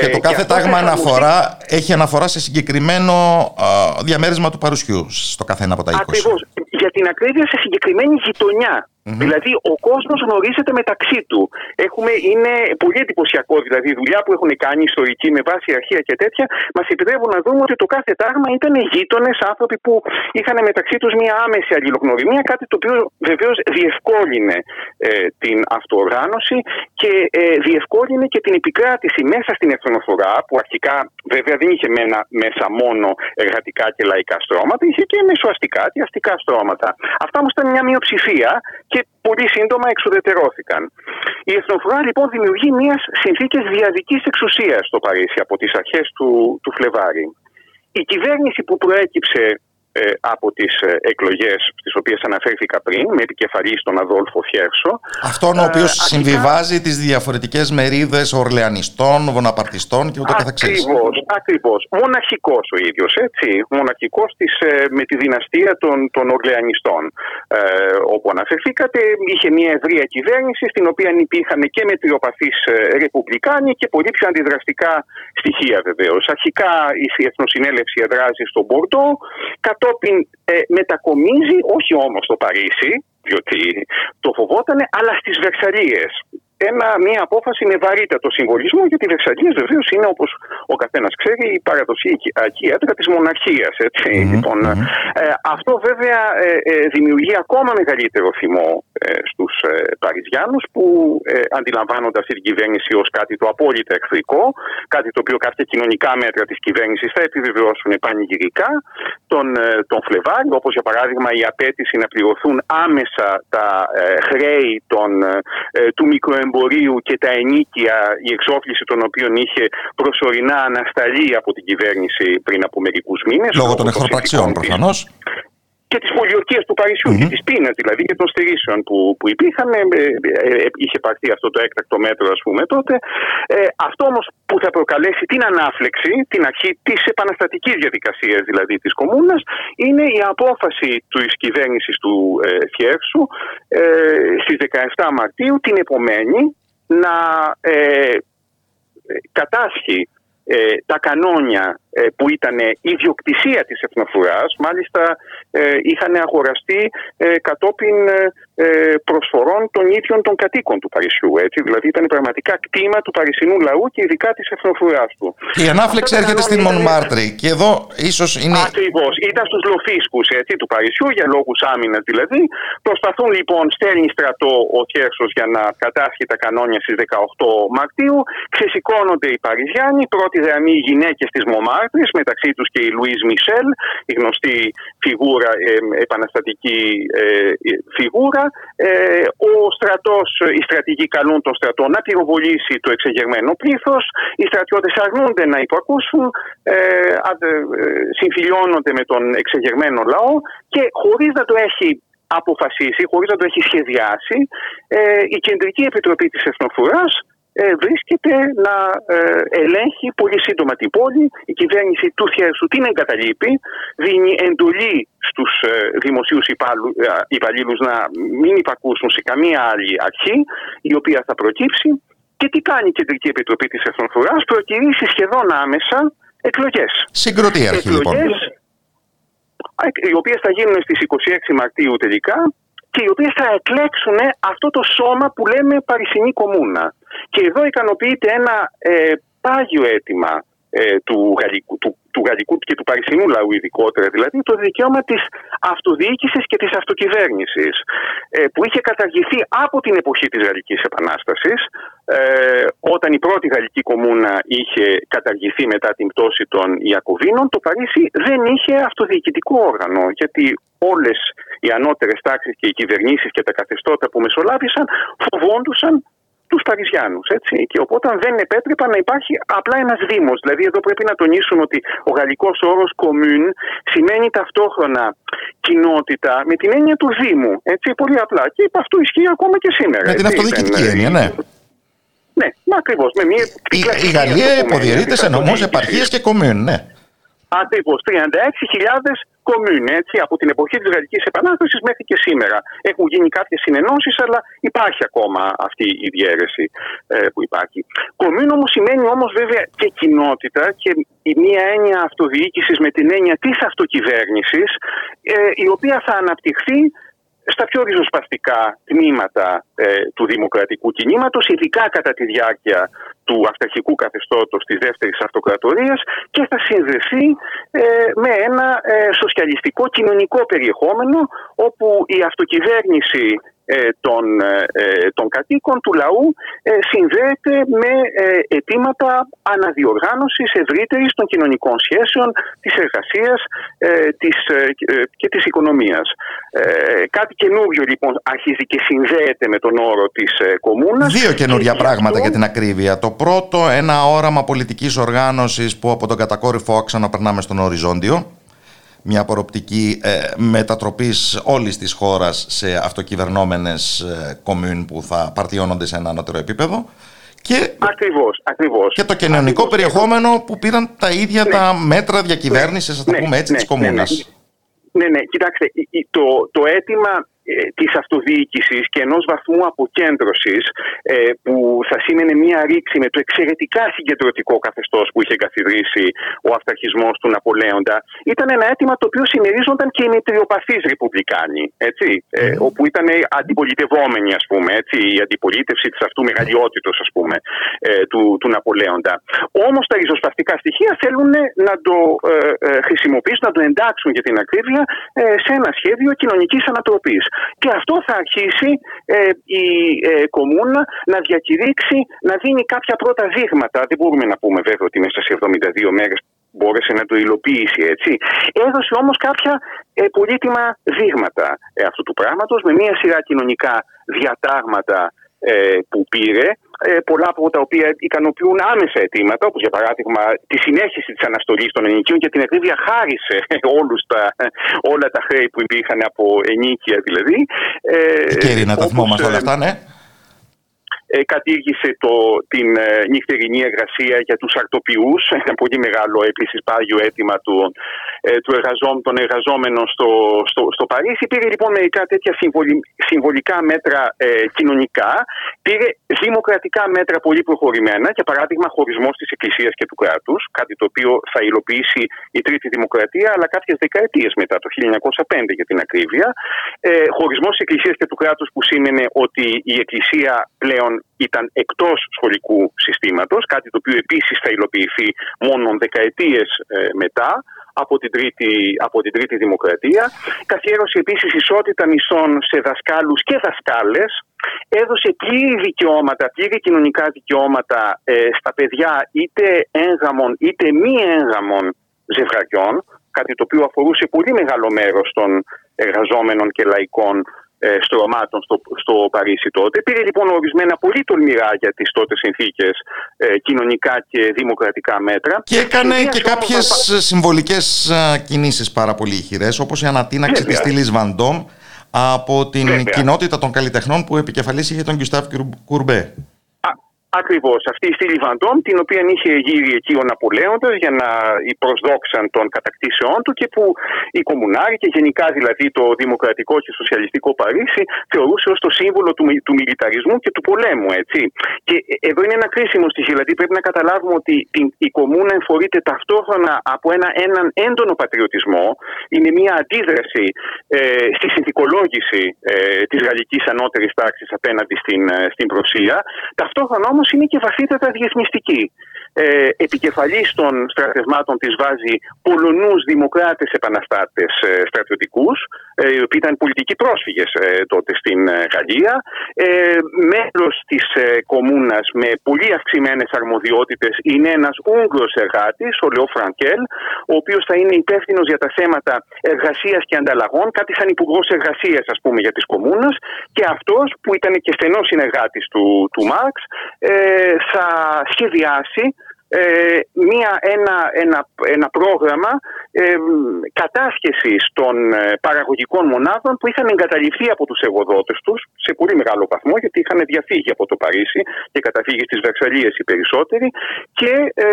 Και το κάθε τάγμα αναφορά έχει αναφορά σε συγκεκριμένο διαμέρισμα του παρουσιού στο καθένα από τα 20. Ακριβώς. Για την ακρίβεια σε συγκεκριμένη γειτονιά. Δηλαδή, ο κόσμος γνωρίζεται μεταξύ του. Έχουμε, είναι πολύ εντυπωσιακό. Δηλαδή, η δουλειά που έχουν κάνει ιστορικοί με βάση αρχεία και τέτοια, μας επιτρέπουν να δούμε ότι το κάθε τάγμα ήταν γείτονες, άνθρωποι που είχαν μεταξύ τους μια άμεση αλληλογνωριμία, κάτι το οποίο βεβαίως διευκόλυνε ε, την αυτοοργάνωση και ε, διευκόλυνε και την επικράτηση μέσα στην εθνοφορά, που αρχικά βέβαια δεν είχε μένα, μέσα μόνο εργατικά και λαϊκά στρώματα, είχε και μεσοαστικά και αστικά στρώματα. Αυτά όμως ήταν μια μειοψηφία και πολύ σύντομα εξουδετερώθηκαν. Η Εθνοφορά λοιπόν δημιουργεί μιας συνθήκη διαδικής εξουσίας στο Παρίσι από τις αρχές του, του Φλεβάρι. Η κυβέρνηση που προέκυψε ε, από τις ε, εκλογές στις οποίες αναφέρθηκα πριν, με επικεφαλής τον Αδόλφο Φιέρσο. Αυτόν ο οποίος ε, συμβιβάζει τις διαφορετικές μερίδες Ορλεανιστών, Βοναπαρτιστών και ούτω καθεξής. Ακριβώς. Ακριβώς. Μοναχικός ο ίδιος, έτσι. Μοναχικός με τη δυναστεία των, των Ορλεανιστών. Ε, όπου αναφερθήκατε, είχε μια ευρεία κυβέρνηση, στην οποία υπήρχαν και μετριοπαθείς ρεπουμπλικάνοι και πολύ πιο αντιδραστικά στοιχεία βεβαίως. Αρχικά η Εθνοσυνέλευση εδράζει στον Μπορντό, κατόπιν ε, μετακομίζει, όχι όμως στο Παρίσι, διότι το φοβότανε, αλλά στις Βερσαλίες ένα, μια απόφαση με βαρύτατο συμβολισμό, γιατί οι Βερσαλίε βεβαίως είναι όπως ο καθένας ξέρει η παραδοσιακή έδρα της μοναρχίας. Λοιπόν, ε, αυτό βέβαια ε, ε, δημιουργεί ακόμα μεγαλύτερο θυμό ε, στους ε, Παριζιάνους που ε, αντιλαμβάνονται αυτή την κυβέρνηση ως κάτι το απόλυτα εχθρικό, κάτι το οποίο κάποια κοινωνικά μέτρα της κυβέρνησης θα επιβεβαιώσουν πανηγυρικά τον, ε, τον Φλεβάρι, όπως για παράδειγμα η απέτηση να πληρωθούν άμεσα τα χρέη των, του μικροεμπορίου εμπορίου και τα ενίκια, η εξόφληση των οποίων είχε προσωρινά ανασταλεί από την κυβέρνηση πριν από μερικούς μήνες. Λόγω των εχθροπραξιών προφανώς και τη πολιορκία του Παρισιού mm-hmm. και τη πείνα δηλαδή και των στηρίσεων που, που υπήρχαν. Ε, ε, ε, είχε πάρθει αυτό το έκτακτο μέτρο, ας πούμε, τότε. Ε, αυτό όμως που θα προκαλέσει την ανάφλεξη, την αρχή της επαναστατικής διαδικασίας δηλαδή της Κομούνα, είναι η απόφαση της κυβέρνησης του ε, Φιέρσου ε, στις 17 Μαρτίου, την επομένη, να ε, κατάσχει ε, τα κανόνια ε, που ήταν ιδιοκτησία της εθνοφουράς μάλιστα ε, είχαν αγοραστεί ε, κατόπιν προσφορών των ίδιων των κατοίκων του Παρισιού. Έτσι. Δηλαδή ήταν πραγματικά κτήμα του παρισινού λαού και ειδικά της εθνοφουράς του. Και η ανάφλεξη έρχεται στην Μονμάρτρη και εδώ ίσως είναι... Ακριβώς. Ήταν στους λοφίσκους έτσι, του Παρισιού για λόγους άμυνας δηλαδή. Προσπαθούν λοιπόν, στέλνει στρατό ο Κέρσος για να κατάσχει τα κανόνια στις 18 Μαρτίου. Ξεσηκώνονται οι Παριζιάνοι, πρώτη γραμμή οι γυναίκες της Μονμάρτρη μεταξύ τους και η Λουίς Μισελ, η γνωστή φιγούρα, ε, επαναστατική ε, φιγούρα. Ε, ο στρατός, οι στρατηγοί καλούν τον στρατό να πυροβολήσει το εξεγερμένο πλήθος, οι στρατιώτες αρνούνται να υπακούσουν, ε, συμφιλιώνονται με τον εξεγερμένο λαό και χωρίς να το έχει αποφασίσει, χωρίς να το έχει σχεδιάσει, η Κεντρική Επιτροπή της Εθνοφουράς ε, βρίσκεται να ε, ελέγχει πολύ σύντομα την πόλη. Η κυβέρνηση του Θιέρσου την εγκαταλείπει, δίνει εντολή στους ε, δημοσίους υπαλλήλους να μην υπακούσουν σε καμία άλλη αρχή η οποία θα προκύψει και τι κάνει η Κεντρική Επιτροπή της Εθνοφουράς προκυρήσει σχεδόν άμεσα εκλογές. Συγκροτή αρχή λοιπόν. Οι οποίες θα γίνουν στις 26 Μαρτίου τελικά και οι οποίες θα εκλέξουν αυτό το σώμα που λέμε Παρισινή Κομούνα. Και εδώ ικανοποιείται ένα ε, πάγιο αίτημα ε, του, γαλλικού, του, του γαλλικού και του παρισινού λαού ειδικότερα, δηλαδή το δικαίωμα της αυτοδιοίκησης και της αυτοκυβέρνησης ε, που είχε καταργηθεί από την εποχή της Γαλλικής Επανάστασης ε, όταν η πρώτη γαλλική κομμούνα είχε καταργηθεί μετά την πτώση των Ιακωβίνων το Παρίσι δεν είχε αυτοδιοικητικό όργανο γιατί όλες οι ανώτερες τάξεις και οι κυβερνήσεις και τα καθεστώτα που μεσολάβησαν φοβόντουσαν τους Παριζιάνου. Και οπότε δεν επέτρεπαν να υπάρχει απλά ένας Δήμος. Δηλαδή, εδώ πρέπει να τονίσουμε ότι ο γαλλικός όρος commune σημαίνει ταυτόχρονα κοινότητα με την έννοια του Δήμου. Έτσι, πολύ απλά. Και αυτό ισχύει ακόμα και σήμερα. Με την αυτοδιοικητική έννοια, ναι. Ναι, ακριβώς. Η, η Γαλλία υποδιαιρείται σε νομούς, επαρχίες και κομμούν, ναι. Ακριβώς. 36.000 κομμούνε, έτσι, από την εποχή της Γαλλικής Επανάστασης μέχρι και σήμερα. Έχουν γίνει κάποιες συνενώσεις, αλλά υπάρχει ακόμα αυτή η διαίρεση ε, που υπάρχει. Κομμούνο όμως σημαίνει όμως βέβαια και κοινότητα και η μία έννοια αυτοδιοίκησης με την έννοια της αυτοκυβέρνησης, ε, η οποία θα αναπτυχθεί στα πιο ριζοσπαστικά τμήματα ε, του δημοκρατικού κινήματος, ειδικά κατά τη διάρκεια του αυταρχικού καθεστώτος της δεύτερης αυτοκρατορίας και θα συνδεθεί ε, με ένα ε, σοσιαλιστικό κοινωνικό περιεχόμενο όπου η αυτοκυβέρνηση ε, των, ε, ε, των κατοίκων του λαού συνδέεται με αιτήματα αναδιοργάνωσης ευρύτερης των κοινωνικών σχέσεων, της εργασίας της, και της οικονομίας. Κάτι καινούριο λοιπόν αρχίζει και συνδέεται με τον όρο της κομμούνας. Δύο καινούρια πράγματα για την ακρίβεια. Το πρώτο, ένα όραμα πολιτικής οργάνωσης που από τον κατακόρυφο άξονα περνάμε στον οριζόντιο μια απορροπτική ε, μετατροπής όλης της χώρας σε αυτοκυβερνόμενες ε, κομμούν που θα παρτιώνονται σε ένα ανώτερο επίπεδο. Και, ακριβώς, ακριβώς. και το κοινωνικό περιεχόμενο που πήραν τα ίδια ναι. τα μέτρα διακυβέρνησης, ναι. το πούμε έτσι, ναι. της κομμούνας. Ναι, ναι, ναι. κοιτάξτε, το, το αίτημα ε, της αυτοδιοίκησης και ενός βαθμού αποκέντρωσης ε, που θα σήμαινε μία ρήξη με το εξαιρετικά συγκεντρωτικό καθεστώς που είχε καθιδρύσει ο αυταρχισμός του Ναπολέοντα ήταν ένα αίτημα το οποίο συμμερίζονταν και οι μετριοπαθείς ρεπουμπλικάνοι έτσι, ε, όπου ήταν αντιπολιτευόμενοι ας πούμε έτσι, η αντιπολίτευση της αυτού μεγαλειότητος ας πούμε του, του Ναπολέοντα. Όμως τα ριζοσπαστικά στοιχεία θέλουν να το χρησιμοποιήσουν, να το εντάξουν για την ακρίβεια σε ένα σχέδιο κοινωνικής ανατροπής. Και αυτό θα αρχίσει ε, η ε, Κομούνα να διακηρύξει, να δίνει κάποια πρώτα δείγματα. Δεν μπορούμε να πούμε βέβαια ότι μέσα σε 72 μέρες μπόρεσε να το υλοποιήσει έτσι. Έδωσε όμως κάποια ε, πολύτιμα δείγματα ε, αυτού του πράγματος με μια σειρά κοινωνικά διατάγματα ε, που πήρε, ε, πολλά από τα οποία ικανοποιούν άμεσα αιτήματα, όπως για παράδειγμα τη συνέχιση της αναστολής των ενοικίων και την ακρίβεια χάρισε όλους τα, όλα τα χρέη που υπήρχαν από ενίκεια δηλαδή. Ε, και Ειρήνα, τα θυμόμαστε όλα αυτά, ναι ε, κατήργησε το, την ε, νυχτερινή εργασία για τους αρτοποιούς, ένα πολύ μεγάλο επίσης πάγιο αίτημα του, ε, του των εργαζόμενων στο, στο, στο Παρίσι. Πήρε λοιπόν μερικά τέτοια συμβολικά μέτρα ε, κοινωνικά, πήρε δημοκρατικά μέτρα πολύ προχωρημένα, για παράδειγμα χωρισμός της Εκκλησίας και του κράτους, κάτι το οποίο θα υλοποιήσει η Τρίτη Δημοκρατία, αλλά κάποιες δεκαετίες μετά, το 1905 για την ακρίβεια. Ε, χωρισμός της Εκκλησίας και του κράτους που σήμαινε ότι η Εκκλησία πλέον ήταν εκτός σχολικού συστήματος, κάτι το οποίο επίσης θα υλοποιηθεί μόνο δεκαετίες ε, μετά από την, τρίτη, από την Τρίτη Δημοκρατία. Καθιέρωσε επίσης ισότητα μισθών σε δασκάλους και δασκάλες. Έδωσε πλήρη δικαιώματα, πλήρη κοινωνικά δικαιώματα ε, στα παιδιά είτε έγγαμων είτε μη έγγαμων ζευγαριών, κάτι το οποίο αφορούσε πολύ μεγάλο μέρος των εργαζόμενων και λαϊκών ε, στρωμάτων στο, στο Παρίσι τότε. Πήρε λοιπόν ορισμένα πολύ τολμηρά για τις τότε συνθήκες ε, κοινωνικά και δημοκρατικά μέτρα. Και έκανε και κάποιες θα... συμβολικές κινήσεις πάρα πολύ ηχηρές όπως η ανατείναξη Βέβαια. της στήλης Βαντόμ από την Βέβαια. κοινότητα των καλλιτεχνών που επικεφαλής είχε τον Γκουστάβ Κουρμπέ. Ακριβώς. Αυτή η στήλη Βαντόμ, την οποία είχε γύρει εκεί ο Ναπολέοντας για να προσδόξαν των κατακτήσεών του και που οι κομμουνάροι και γενικά δηλαδή το δημοκρατικό και σοσιαλιστικό Παρίσι θεωρούσε ως το σύμβολο του, του μιλιταρισμού και του πολέμου. Έτσι. Και εδώ είναι ένα κρίσιμο στοιχείο. Δηλαδή πρέπει να καταλάβουμε ότι η κομμούνα εμφορείται ταυτόχρονα από ένα, έναν έντονο πατριωτισμό. Είναι μια αντίδραση ε, στη συνθηκολόγηση ε, της γαλλικής ανώτερης τάξης απέναντι στην, ε, στην Ρωσία. Ταυτόχρονα όμως είναι και βαθύτατα διεθνιστική. Ε, επικεφαλής των στρατευμάτων της βάζει Πολωνούς δημοκράτες επαναστάτες ε, στρατιωτικούς, ε, οι οποίοι ήταν πολιτικοί πρόσφυγες ε, τότε στην ε, Γαλλία, ε, μέλος της ε, κομμούνας με πολύ αυξημένες αρμοδιότητες είναι ένας Ούγγρος εργάτης, ο Λεό Φρανκέλ, ο οποίος θα είναι υπεύθυνος για τα θέματα εργασίας και ανταλλαγών, κάτι σαν υπουργός εργασίας ας πούμε για τις κομμούνας και αυτός που ήταν και στενός συνεργάτης του, του Μάρξ ε, θα σχεδιάσει ε, μία, ένα, ένα, ένα πρόγραμμα ε, κατάσχεσης των ε, παραγωγικών μονάδων που είχαν εγκαταλειφθεί από τους εργοδότες τους σε πολύ μεγάλο βαθμό γιατί είχαν διαφύγει από το Παρίσι και καταφύγει στις Βερσαλίες οι περισσότεροι. Και ε,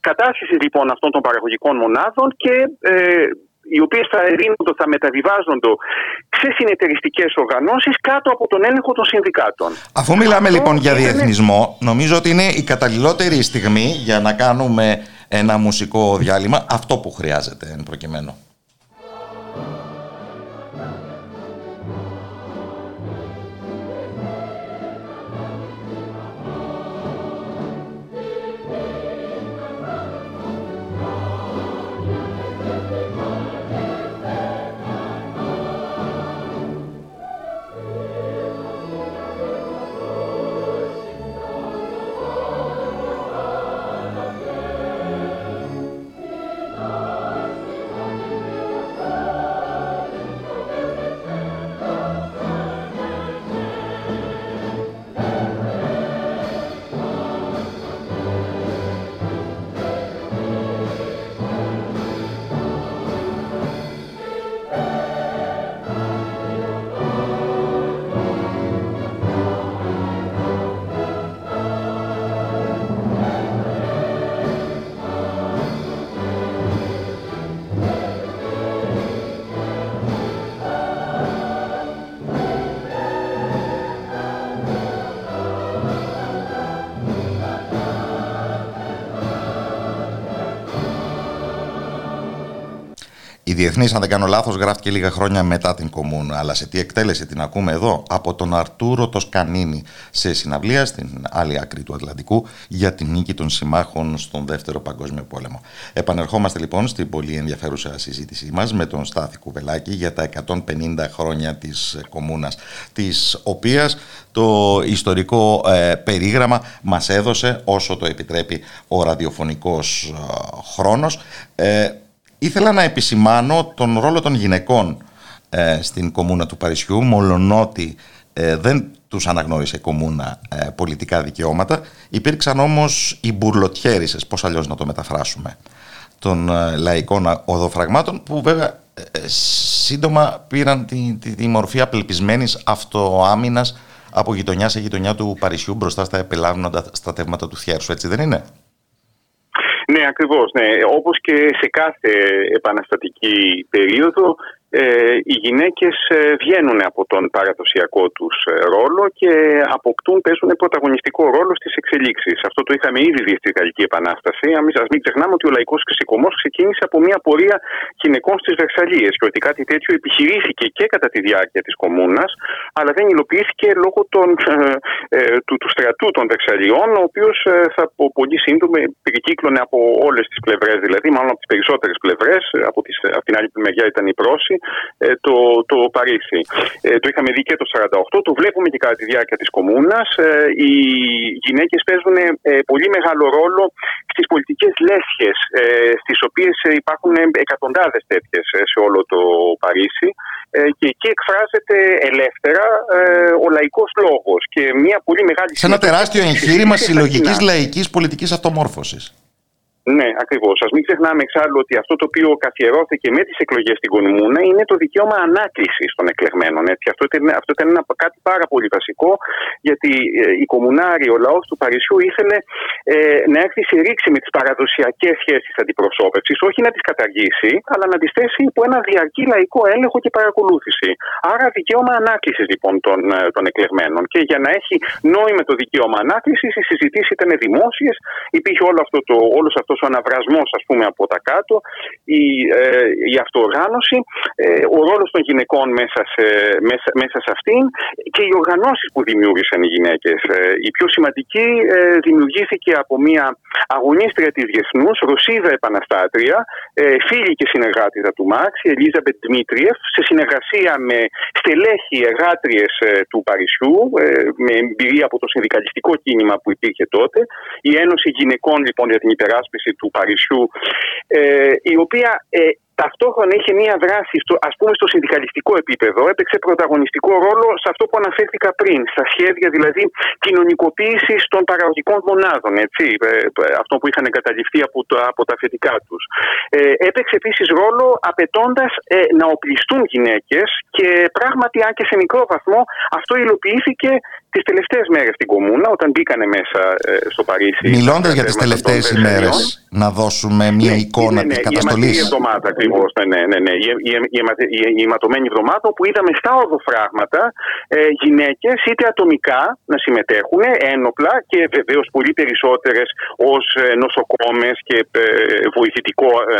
κατάσχεση λοιπόν αυτών των παραγωγικών μονάδων και ε, οι οποίες θα ερήνονται, θα μεταβιβάζονται σε συνεταιριστικές οργανώσεις κάτω από τον έλεγχο των συνδικάτων. Αφού μιλάμε λοιπόν για διεθνισμό, νομίζω ότι είναι η καταλληλότερη στιγμή για να κάνουμε ένα μουσικό διάλειμμα, αυτό που χρειάζεται εν προκειμένου. Διεθνής, αν δεν κάνω λάθος, γράφτηκε λίγα χρόνια μετά την Κομούνα. Αλλά σε τι εκτέλεση την ακούμε εδώ, από τον Αρτούρο Τοσκανίνη, σε συναυλία στην άλλη άκρη του Ατλαντικού για την νίκη των συμμάχων στον Δεύτερο Παγκόσμιο Πόλεμο. Επανερχόμαστε λοιπόν στην πολύ ενδιαφέρουσα συζήτησή μας με τον Στάθη Κουβελάκη για τα 150 χρόνια της Κομούνας, της οποίας το ιστορικό ε, περίγραμμα μας έδωσε όσο το επιτρέπει ο ραδιοφωνικός ε, χρόνος. Ε, Ήθελα να επισημάνω τον ρόλο των γυναικών ε, στην κομμούνα του Παρισιού, μολονότι ε, δεν τους αναγνώρισε η κομμούνα ε, πολιτικά δικαιώματα. Υπήρξαν όμως οι μπουρλοτιέρισες, πώς αλλιώς να το μεταφράσουμε, των λαϊκών οδοφραγμάτων, που βέβαια σύντομα πήραν τη, τη, τη μορφή απελπισμένης αυτοάμυνας από γειτονιά σε γειτονιά του Παρισιού μπροστά στα επελάβνοντα στρατεύματα του Θιέρσου, έτσι δεν είναι; Ναι, ακριβώς. Ναι. Όπως και σε κάθε επαναστατική περίοδο, ε, οι γυναίκες ε, βγαίνουν από τον παραδοσιακό τους ε, ρόλο και αποκτούν, παίζουν πρωταγωνιστικό ρόλο στις εξελίξεις. Αυτό το είχαμε ήδη δει στη Γαλλική Επανάσταση. Ας μην ξεχνάμε ότι ο λαϊκός ξεσηκωμός ξεκίνησε από μια πορεία γυναικών στις Βερσαλίες και ότι κάτι τέτοιο επιχειρήθηκε και κατά τη διάρκεια της Κομούνας, αλλά δεν υλοποιήθηκε λόγω των, του, του στρατού των Βερσαλιών, ο οποίος θα πολύ σύντομα περικύκλωνε από όλες τις πλευρές, δηλαδή μάλλον από τις περισσότερες πλευρές, από, τις, από την άλλη μεριά ήταν η Πρόση, ε, το, το Παρίσι. Ε, το είχαμε δει και το 1948, το βλέπουμε και κατά τη διάρκεια της Κομούνας. Ε, οι γυναίκες παίζουν πολύ μεγάλο ρόλο στις πολιτικές λέσχες, στις οποίες υπάρχουν εκατοντάδες τέτοιες σε όλο το Παρίσι και εκεί εκφράζεται ελεύθερα ο λαϊκός λόγος και μια πολύ μεγάλη... Σε ένα τεράστιο εγχείρημα συλλογικής λαϊκής πολιτικής αυτομόρφωσης. Ναι, ακριβώς. Α μην ξεχνάμε εξάλλου ότι αυτό το οποίο καθιερώθηκε με τις εκλογές στην Κονιμούνα είναι το δικαίωμα ανάκληση των εκλεγμένων. Έτσι. Αυτό, ήταν, αυτό ήταν ένα, κάτι πάρα πολύ βασικό, γιατί ε, η Κομμουνάρη, ο λαός του Παρισιού ήθελε ε, να έρθει σε ρήξη με τις παραδοσιακές σχέσεις αντιπροσώπευσης, όχι να τις καταργήσει, αλλά να τις θέσει υπό ένα διαρκή λαϊκό έλεγχο και παρακολούθηση. Άρα, δικαίωμα ανάκληση λοιπόν των, ε, των εκλεγμένων. Και για να έχει νόημα το δικαίωμα ανάκληση, οι συζητήσεις ήταν δημόσιες, υπήρχε όλο αυτό το, όλος αυτός ο αναβρασμός ας πούμε από τα κάτω, η, ε, η αυτοοργάνωση, ε, ο ρόλος των γυναικών μέσα σε, μέσα, μέσα σε αυτήν και οι οργανώσεις που δημιούργησαν οι γυναίκες. Ε, η πιο σημαντική ε, δημιουργήθηκε από μια αγωνίστρια της Διεθνούς, Ρωσίδα επαναστάτρια, ε, φίλη και συνεργάτητα του Μάξ, η Ελίζα Δημήτριεφ, σε συνεργασία με στελέχη εργάτριες του Παρισιού, με εμπειρία από το συνδικαλιστικό κίνημα που υπήρχε τότε, η Ένωση Γυναικών λοιπόν για την υπεράσπιση του Παρισιού, ε, η οποία ε, ταυτόχρονα είχε μία δράση, στο, ας πούμε στο συνδικαλιστικό επίπεδο, έπαιξε πρωταγωνιστικό ρόλο σε αυτό που αναφέρθηκα πριν, στα σχέδια δηλαδή κοινωνικοποίηση των παραγωγικών μονάδων, έτσι, ε, αυτό που είχαν εγκαταλειφθεί από, το, από τα αφεντικά τους. Ε, έπαιξε επίσης ρόλο απαιτώντα ε, να οπλιστούν γυναίκες και πράγματι αν και σε μικρό βαθμό αυτό υλοποιήθηκε τι τελευταίε μέρε στην Κομούνα, όταν μπήκανε μέσα ε, στο Παρίσι. Μιλώντα για τι τελευταίε ημέρε, να δώσουμε μια ναι, εικόνα τη καταστολή. Η εβδομάδα Ακριβώς, ναι, ναι, ναι, ναι. Η, η, η, η, η αιματωμένη εβδομάδα που είδαμε στα οδοφράγματα ε, γυναίκες είτε ατομικά να συμμετέχουν ένοπλα και βεβαίως πολύ περισσότερες ως νοσοκόμες και ε, βοηθητικό, ε,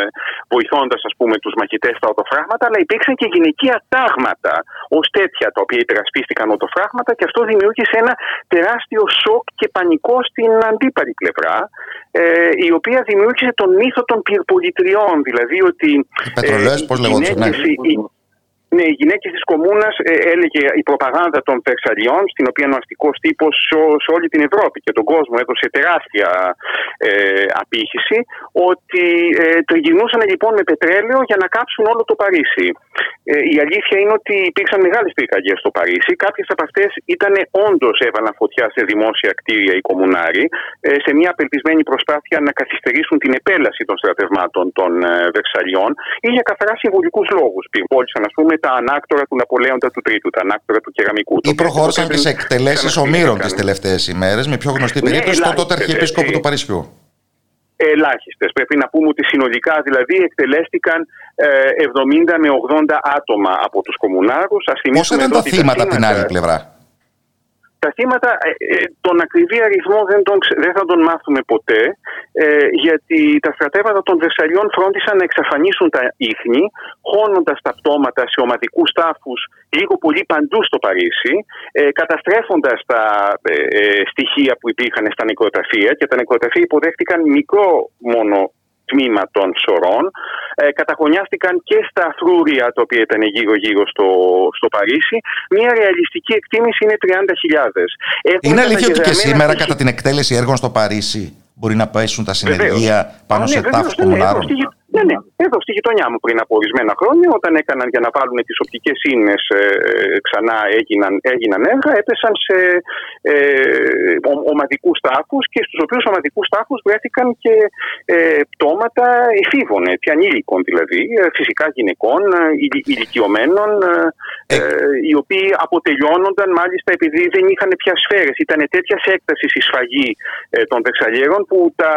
βοηθώντας τους μαχητές στα οδοφράγματα, αλλά υπήρξαν και γυναικεία τάγματα ως τέτοια τα οποία υπερασπίστηκαν οδοφράγματα και αυτό δημιούργησε ένα τεράστιο σοκ και πανικό στην αντίπαλη πλευρά, ε, η οποία δημιούργησε τον μύθο των πυρπολιτριών, δηλαδή ότι. Οι πετρολές, ε, πώς λέγονται, ναι. Ναι, οι γυναίκες της Κομούνα ε, έλεγε η προπαγάνδα των Περσαλιών, στην οποία ο αστικός τύπος σε, όλη την Ευρώπη και τον κόσμο έδωσε τεράστια ε, απήχηση, ότι ε, το γυρνούσαν λοιπόν με πετρέλαιο για να κάψουν όλο το Παρίσι. Ε, η αλήθεια είναι ότι υπήρξαν μεγάλες πυρκαγιές στο Παρίσι. Κάποιες από αυτές ήταν όντως έβαλαν φωτιά σε δημόσια κτίρια οι κομμουνάροι, ε, σε μια απελπισμένη προσπάθεια να καθυστερήσουν την επέλαση των στρατευμάτων των ε, Βερσαλιών ή για καθαρά συμβολικούς λόγους. Πυρπόλησαν, ας πούμε, τα ανάκτορα του Ναπολέοντα του Τρίτου, τα ανάκτορα του κεραμικού. Ή προχώρησαν τις εκτελέσεις ομήρων τις τελευταίες ημέρες, με πιο γνωστή ναι, περίπτωση ναι, τότε Αρχιεπίσκοπο του Παρισιού. Ελάχιστες. Πρέπει να πούμε ότι συνολικά δηλαδή εκτελέστηκαν 70 ε, με 80 άτομα από τους κομμουνάρους. Πώς ήταν τα θύματα την άλλη πλευρά; Τα θύματα, ε, ε, τον ακριβή αριθμό δεν, τον, δεν θα τον μάθουμε ποτέ, ε, γιατί τα στρατεύματα των Βερσαλιών φρόντισαν να εξαφανίσουν τα ίχνη, χώνοντας τα πτώματα σε ομαδικούς τάφους λίγο πολύ παντού στο Παρίσι, ε, καταστρέφοντας τα στοιχεία που υπήρχαν στα νεκροταφεία. Και τα νεκροταφεία υποδέχτηκαν μικρό μόνο τμήμα των σωρών. Ε, καταγωνιάστηκαν και στα φρούρια τα οποία ήταν γύρω-γύρω στο, στο Παρίσι. Μια ρεαλιστική εκτίμηση είναι 30.000. Είναι αλήθεια ότι και σήμερα κατά την εκτέλεση έργων στο Παρίσι μπορεί να πέσουν τα συνεργεία πάνω σε τάφους κομμουνάρων; Ναι, ναι. Εδώ στη γειτονιά μου πριν από ορισμένα χρόνια, όταν έκαναν για να βάλουν τις οπτικές ίνε ε, ξανά έγιναν, έγιναν έργα, έπεσαν σε ε, ομαδικούς τάφου και στους οποίους ομαδικούς τάφου βρέθηκαν και ε, πτώματα εφήβων, έτσι, ανήλικων δηλαδή, ε, φυσικά γυναικών, ε, ηλικιωμένων, ε, οι οποίοι αποτελειώνονταν μάλιστα επειδή δεν είχαν πια σφαίρες. Ήταν τέτοια έκταση η σφαγή των Βεξαλιέρων που τα,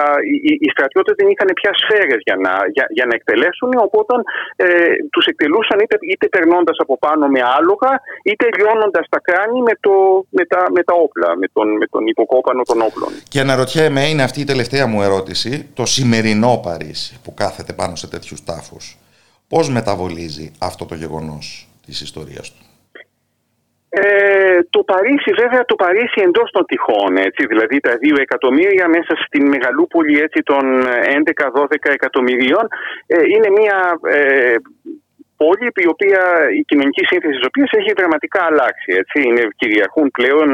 οι, οι στρατιώτες δεν είχαν πια σφαίρες για να, για, για να εκτελέσουν, οπότε ε, τους εκτελούσαν είτε, είτε περνώντας από πάνω με άλογα, είτε λιώνοντας τα κράνη με, το, με, τα, με τα όπλα, με τον, με τον υποκόπανο των όπλων. Και αναρωτιέμαι, είναι αυτή η τελευταία μου ερώτηση, το σημερινό Παρίσι που κάθεται πάνω σε τέτοιους τάφους, πώς μεταβολίζει αυτό το γεγονός της ιστορίας του; Ε, το Παρίσι, βέβαια, το Παρίσι εντός των τυχών, έτσι, δηλαδή τα δύο εκατομμύρια μέσα στην μεγαλούπολη έτσι, των 11-12 εκατομμυρίων, ε, είναι μια ε, πόλη η οποία η κοινωνική σύνθεση της οποίας έχει δραματικά αλλάξει. Έτσι. Είναι, κυριαρχούν πλέον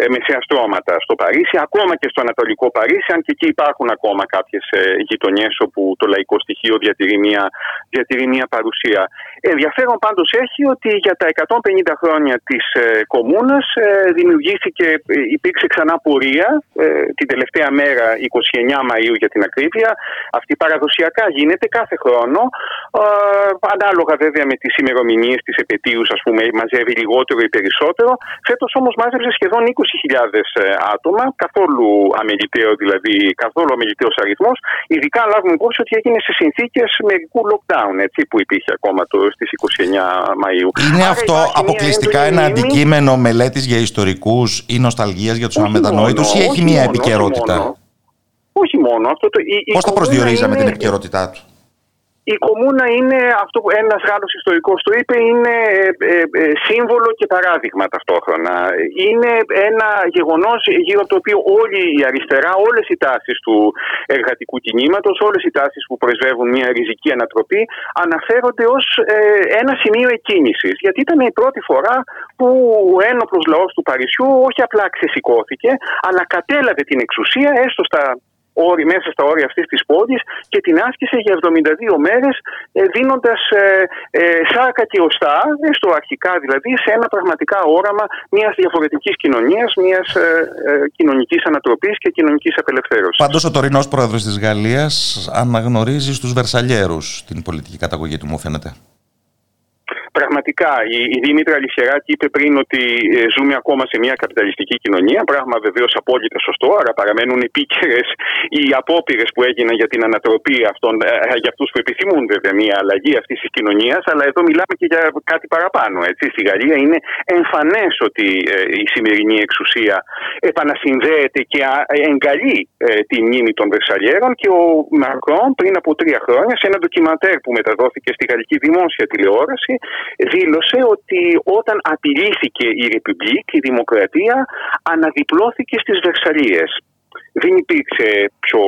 ε, μεσαία στρώματα στο Παρίσι, ακόμα και στο Ανατολικό Παρίσι, αν και εκεί υπάρχουν ακόμα κάποιες ε, γειτονιές όπου το λαϊκό στοιχείο διατηρεί μια, διατηρεί μια παρουσία. Ενδιαφέρον πάντως έχει ότι για τα 150 χρόνια της ε, Κομούνα ε, δημιουργήθηκε, ε, υπήρξε ξανά πορεία ε, την τελευταία μέρα, 29 Μαου για την ακρίβεια. Αυτή παραδοσιακά γίνεται κάθε χρόνο, ανάλογα βέβαια με τις ημερομηνίες της επαιτίους, ας πούμε, μαζεύει λιγότερο ή περισσότερο. Φέτος όμως μάζεψε σχεδόν 20.000 ε, άτομα, καθόλου αμεληταίο δηλαδή, καθόλου αμεληταίος αριθμός. Ειδικά λάβουμε υπόψη ότι έγινε σε συνθήκες μερικού lockdown, έτσι, που υπήρχε ακόμα στις 29 Μαου. Είναι αυτό αποκλειστικά ένα αντικείμενο μελέτης για ιστορικούς ή νοσταλγίας για τους αμετανόητου, ή έχει μια επικαιρότητα; Όχι μόνο. Αυτό το, Πώς θα προσδιορίζαμε την επικαιρότητά του; Η κομμούνα είναι, αυτό που ένας Γάλλος ιστορικός το είπε, είναι ε, ε, σύμβολο και παράδειγμα ταυτόχρονα. Είναι ένα γεγονός γύρω από το οποίο όλη η αριστερά, όλες οι τάσεις του εργατικού κινήματος, όλες οι τάσεις που πρεσβεύουν μια ριζική ανατροπή, αναφέρονται ως ε, ένα σημείο εκκίνησης. Γιατί ήταν η πρώτη φορά που ο ένοπλος λαός του Παρισιού όχι απλά ξεσηκώθηκε, αλλά κατέλαβε την εξουσία έστω στα όρη, μέσα στα όρια αυτής της πόλης και την άσκησε για 72 μέρες ε, δίνοντας ε, ε, σάρκα και οστά, στο αρχικά δηλαδή, σε ένα πραγματικά όραμα μιας διαφορετικής κοινωνίας, μιας ε, ε, κοινωνικής ανατροπής και κοινωνικής απελευθέρωσης. Πάντως ο τωρινός πρόεδρος της Γαλλίας αναγνωρίζει στους Βερσαλιέρους την πολιτική καταγωγή του, μου φαίνεται. Πραγματικά η, η Δήμητρα Λιχεράκη είπε πριν ότι ε, ζούμε ακόμα σε μια καπιταλιστική κοινωνία. Πράγμα βεβαίως απόλυτα σωστό. Άρα παραμένουν επίκαιρες οι απόπειρες που έγιναν για την ανατροπή αυτών, ε, για αυτούς που επιθυμούν βέβαια μια αλλαγή αυτής της κοινωνίας. Αλλά εδώ μιλάμε και για κάτι παραπάνω. Έτσι. Στη Γαλλία είναι εμφανές ότι ε, η σημερινή εξουσία επανασυνδέεται και εγκαλεί ε, τη μνήμη των Βερσαλιέρων και ο Μακρόν πριν από τρία χρόνια σε ένα ντοκιμαντέρ που μεταδόθηκε στη γαλλική δημόσια τηλεόραση δήλωσε ότι όταν απειλήθηκε η Ρεπουμπλίκ, η Δημοκρατία αναδιπλώθηκε στις Βερσαλίες. Δεν υπήρξε πιο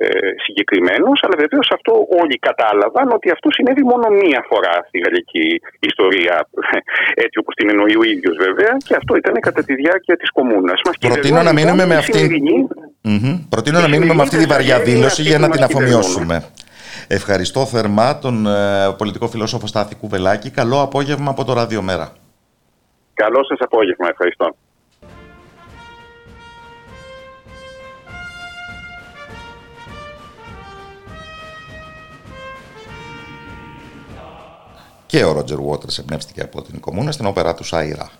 ε, συγκεκριμένος, αλλά βεβαίως αυτό όλοι κατάλαβαν ότι αυτό συνέβη μόνο μία φορά στη γαλλική ιστορία, έτσι όπως την εννοεί ο ίδιος βέβαια, και αυτό ήταν κατά τη διάρκεια της Κομούνα. Προτείνω να μείνουμε με αυτή. Προτείνω να μείνουμε με αυτή τη βαριά δήλωση για να την αφομοιώσουμε. Ευχαριστώ θερμά τον ε, πολιτικό φιλόσοφο Στάθη Κουβελάκη. Καλό απόγευμα από το Ραδιομέρα. Καλό σας απόγευμα. Ευχαριστώ. Και ο Ρότζερ Βότερς εμπνεύστηκε από την κομμούνα στην όπερα του Σάιρα.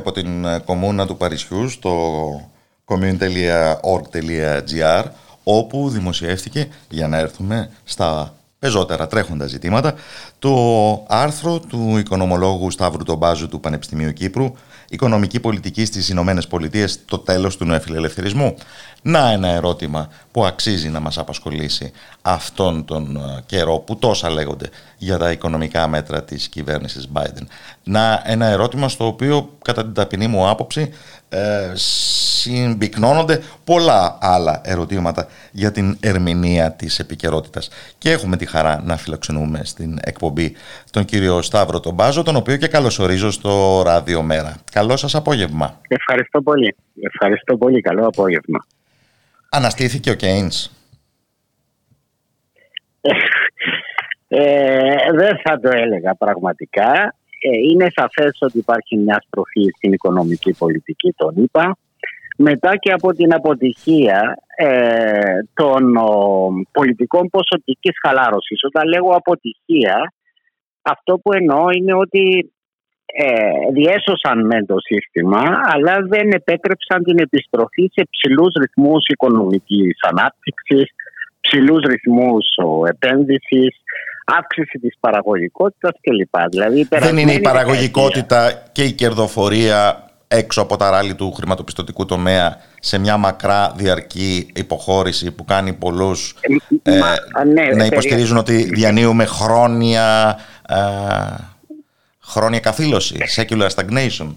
Από την ε, κομμούνα του Παρισιού στο commune.org.gr όπου δημοσιεύτηκε, για να έρθουμε στα πεζότερα τρέχοντα ζητήματα, το άρθρο του οικονομολόγου Σταύρου Τομπάζου του Πανεπιστημίου Κύπρου «Οικονομική πολιτική στις Ηνωμένες Πολιτείες το τέλος του νεοφιλελευθερισμού». Να ένα ερώτημα που αξίζει να μας απασχολήσει αυτόν τον ε, καιρό που τόσα λέγονται για τα οικονομικά μέτρα της κυβέρνησης Biden. Να ένα ερώτημα στο οποίο κατά την ταπεινή μου άποψη ε, συμπυκνώνονται πολλά άλλα ερωτήματα για την ερμηνεία της επικαιρότητας. Και έχουμε τη χαρά να φιλοξενούμε στην εκπομπή τον κύριο Σταύρο τον Μπάζο, τον οποίο και καλωσορίζω στο Ράδιο Μέρα. Καλό σας απόγευμα. Ευχαριστώ πολύ. Ευχαριστώ πολύ. Καλό απόγευμα. Αναστήθηκε ο Κέινς; Ε, δεν θα το έλεγα πραγματικά. Ε, είναι σαφές ότι υπάρχει μιας στροφή στην οικονομική πολιτική, τον είπα. Μετά και από την αποτυχία ε, των πολιτικών ποσοτικής χαλάρωσης. Όταν λέγω αποτυχία, αυτό που εννοώ είναι ότι ε, διέσωσαν με το σύστημα, αλλά δεν επέτρεψαν την επιστροφή σε ψηλούς ρυθμούς οικονομικής ανάπτυξης, ψηλούς ρυθμούς επένδυσης, αύξηση της παραγωγικότητας κλπ. Δηλαδή, Δεν είναι η παραγωγικότητα και η κερδοφορία έξω από τα ράλη του χρηματοπιστωτικού τομέα σε μια μακρά διαρκή υποχώρηση που κάνει πολλούς ε, ναι, να υποστηρίζουν ότι διανύουμε χρόνια, ε, χρόνια καθήλωση, secular stagnation.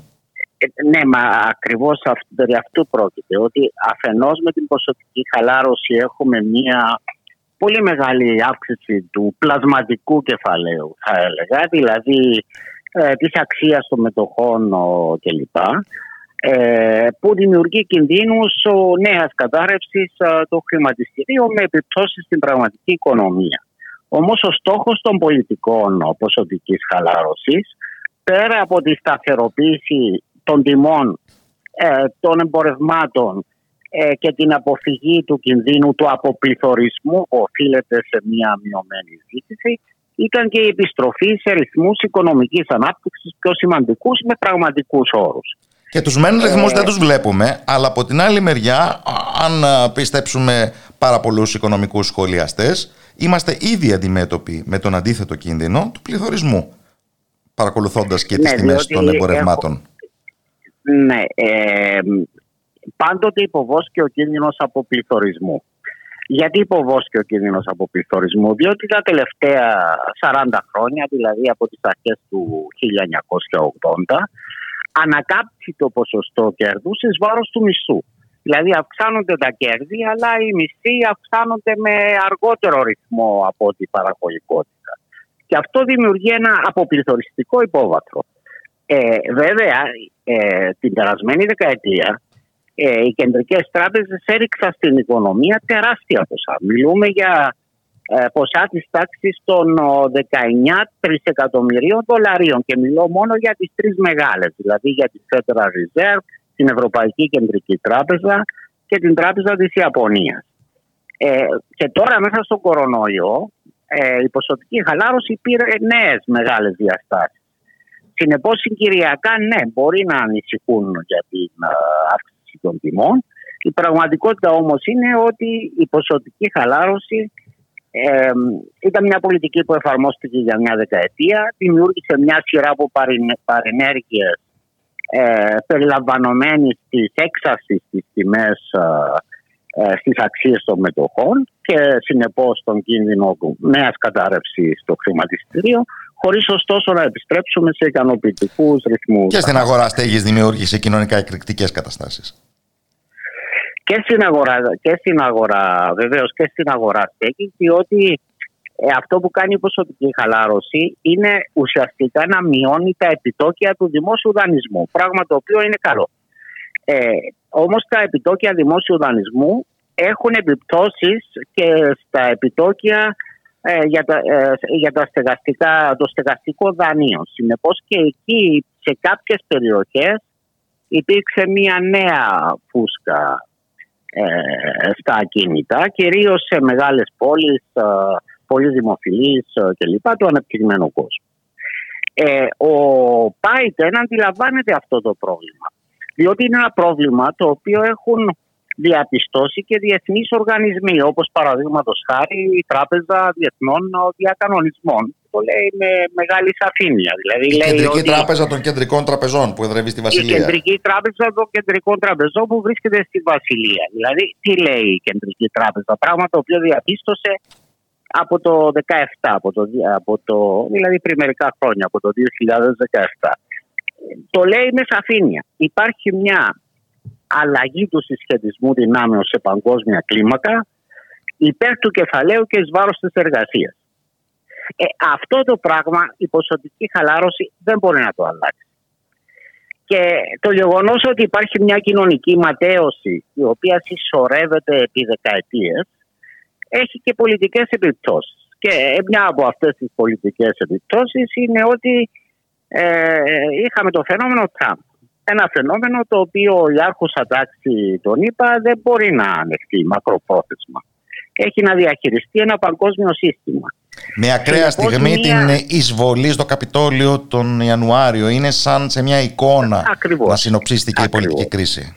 Ε, ναι, μα ακριβώς περί αυτού πρόκειται. Ότι αφενός με την ποσοτική χαλάρωση έχουμε μια πολύ μεγάλη αύξηση του πλασματικού κεφαλαίου θα έλεγα, δηλαδή ε, της αξίας των μετοχών κλπ. Ε, που δημιουργεί κινδύνους νέας κατάρρευσης ε, των χρηματιστηρίων με επιπτώσεις στην πραγματική οικονομία. Όμως ο στόχος των πολιτικών ποσοτικής χαλάρωσης πέρα από τη σταθεροποίηση των τιμών ε, των εμπορευμάτων ε, και την αποφυγή του κινδύνου του αποπληθωρισμού που οφείλεται σε μια μειωμένη ζήτηση ήταν και η επιστροφή σε ρυθμούς οικονομικής ανάπτυξης πιο σημαντικούς με πραγματικούς όρους. Και τους μεν ρυθμούς ε, δεν τους βλέπουμε, αλλά από την άλλη μεριά, αν πιστέψουμε πάρα πολλούς οικονομικούς σχολιαστές, είμαστε ήδη αντιμέτωποι με τον αντίθετο κίνδυνο του πληθωρισμού, παρακολουθώντας και τις ναι, τιμές των εμπορευμάτων. Ναι, ε, πάντοτε υποβόσκει ο κίνδυνος αποπληθωρισμού. Γιατί υποβόσκει ο κίνδυνος αποπληθωρισμού, διότι τα τελευταία 40 χρόνια, δηλαδή από τις αρχές του 1980, ανακάπτει το ποσοστό κέρδους εις βάρος του μισθού. Δηλαδή αυξάνονται τα κέρδη, αλλά οι μισθοί αυξάνονται με αργότερο ρυθμό από την παραγωγικότητα. Και αυτό δημιουργεί ένα αποπληθωριστικό υπόβαθρο. Ε, βέβαια, ε, την περασμένη δεκαετία ε, οι κεντρικές τράπεζες έριξαν στην οικονομία τεράστια ποσά. Μιλούμε για ε, ποσά της τάξης των 19 τρισεκατομμυρίων δολαρίων και μιλώ μόνο για τις τρεις μεγάλες, δηλαδή για τη Federal Reserve, την Ευρωπαϊκή Κεντρική Τράπεζα και την Τράπεζα της Ιαπωνίας. Ε, και τώρα μέσα στον κορονοϊό ε, η ποσοτική χαλάρωση πήρε νέες μεγάλες διαστάσεις. Συνεπώς, συγκυριακά, ναι, μπορεί να ανησυχούν για την ε, αύξηση των τιμών. Η πραγματικότητα όμως είναι ότι η ποσοτική χαλάρωση ε, ήταν μια πολιτική που εφαρμόστηκε για μια δεκαετία, δημιούργησε μια σειρά από παρενέργειες ε, περιλαμβανομένης της έξαρσης στι τιμές ε, ε, στις αξίες των μετοχών και συνεπώς τον κίνδυνο νέας κατάρρευσης στο χρηματιστήριο χωρίς ωστόσο να επιστρέψουμε σε ικανοποιητικούς ρυθμούς. Και στην αγορά στέγης δημιούργησε κοινωνικά εκρηκτικές καταστάσεις. Και στην αγορά, και στην αγορά βεβαίως και στην αγορά στέγη, διότι ε, αυτό που κάνει η ποσοτική χαλάρωση είναι ουσιαστικά να μειώνει τα επιτόκια του δημόσιου δανεισμού, πράγμα το οποίο είναι καλό. Ε, όμως τα επιτόκια δημόσιου δανεισμού έχουν επιπτώσεις και στα επιτόκια ε, για, τα, ε, για τα στεγαστικά, το στεγαστικό δανείο. Συνεπώς και εκεί σε κάποιες περιοχές υπήρξε μια νέα φούσκα ε, στα ακίνητα, κυρίως σε μεγάλες πόλεις, ε, πολύ δημοφιλείς ε, κλπ. του αναπτυγμένου κόσμου. Ε, ο Πάιτεν αντιλαμβάνεται αυτό το πρόβλημα. Διότι είναι ένα πρόβλημα το οποίο έχουν διαπιστώσει και διεθνείς οργανισμοί, όπως παραδείγματος χάρη η Τράπεζα Διεθνών Διακανονισμών. Το λέει με μεγάλη σαφήνεια. Δηλαδή, η Κεντρική ότι Τράπεζα των Κεντρικών Τραπεζών που εδρεύει στη Βασιλεία. Η Κεντρική Τράπεζα των Κεντρικών Τραπεζών που βρίσκεται στη Βασιλεία. Δηλαδή, τι λέει η Κεντρική Τράπεζα, πράγμα το οποίο διαπίστωσε από το 2017, από το, από το, δηλαδή πριν μερικά χρόνια, από το 2017. Το λέει με σαφήνεια. Υπάρχει μια αλλαγή του συσχετισμού δυνάμεων σε παγκόσμια κλίμακα υπέρ του κεφαλαίου και εις βάρος της εργασίας. Ε, αυτό το πράγμα η ποσοτική χαλάρωση δεν μπορεί να το αλλάξει. Και το γεγονός ότι υπάρχει μια κοινωνική ματέωση η οποία συσσωρεύεται επί δεκαετίες έχει και πολιτικές επιπτώσεις. Και μια από αυτές τις πολιτικές επιπτώσεις είναι ότι ε, είχαμε το φαινόμενο Τραμπ. Ένα φαινόμενο το οποίο η άρχουσα τάξη τον είπα δεν μπορεί να ανεχτεί μακροπρόθεσμα. Έχει να διαχειριστεί ένα παγκόσμιο σύστημα. Με ακραία στιγμή την εισβολή στο Καπιτόλιο τον Ιανουάριο είναι σαν σε μια εικόνα να συνοψίστηκε η πολιτική κρίση.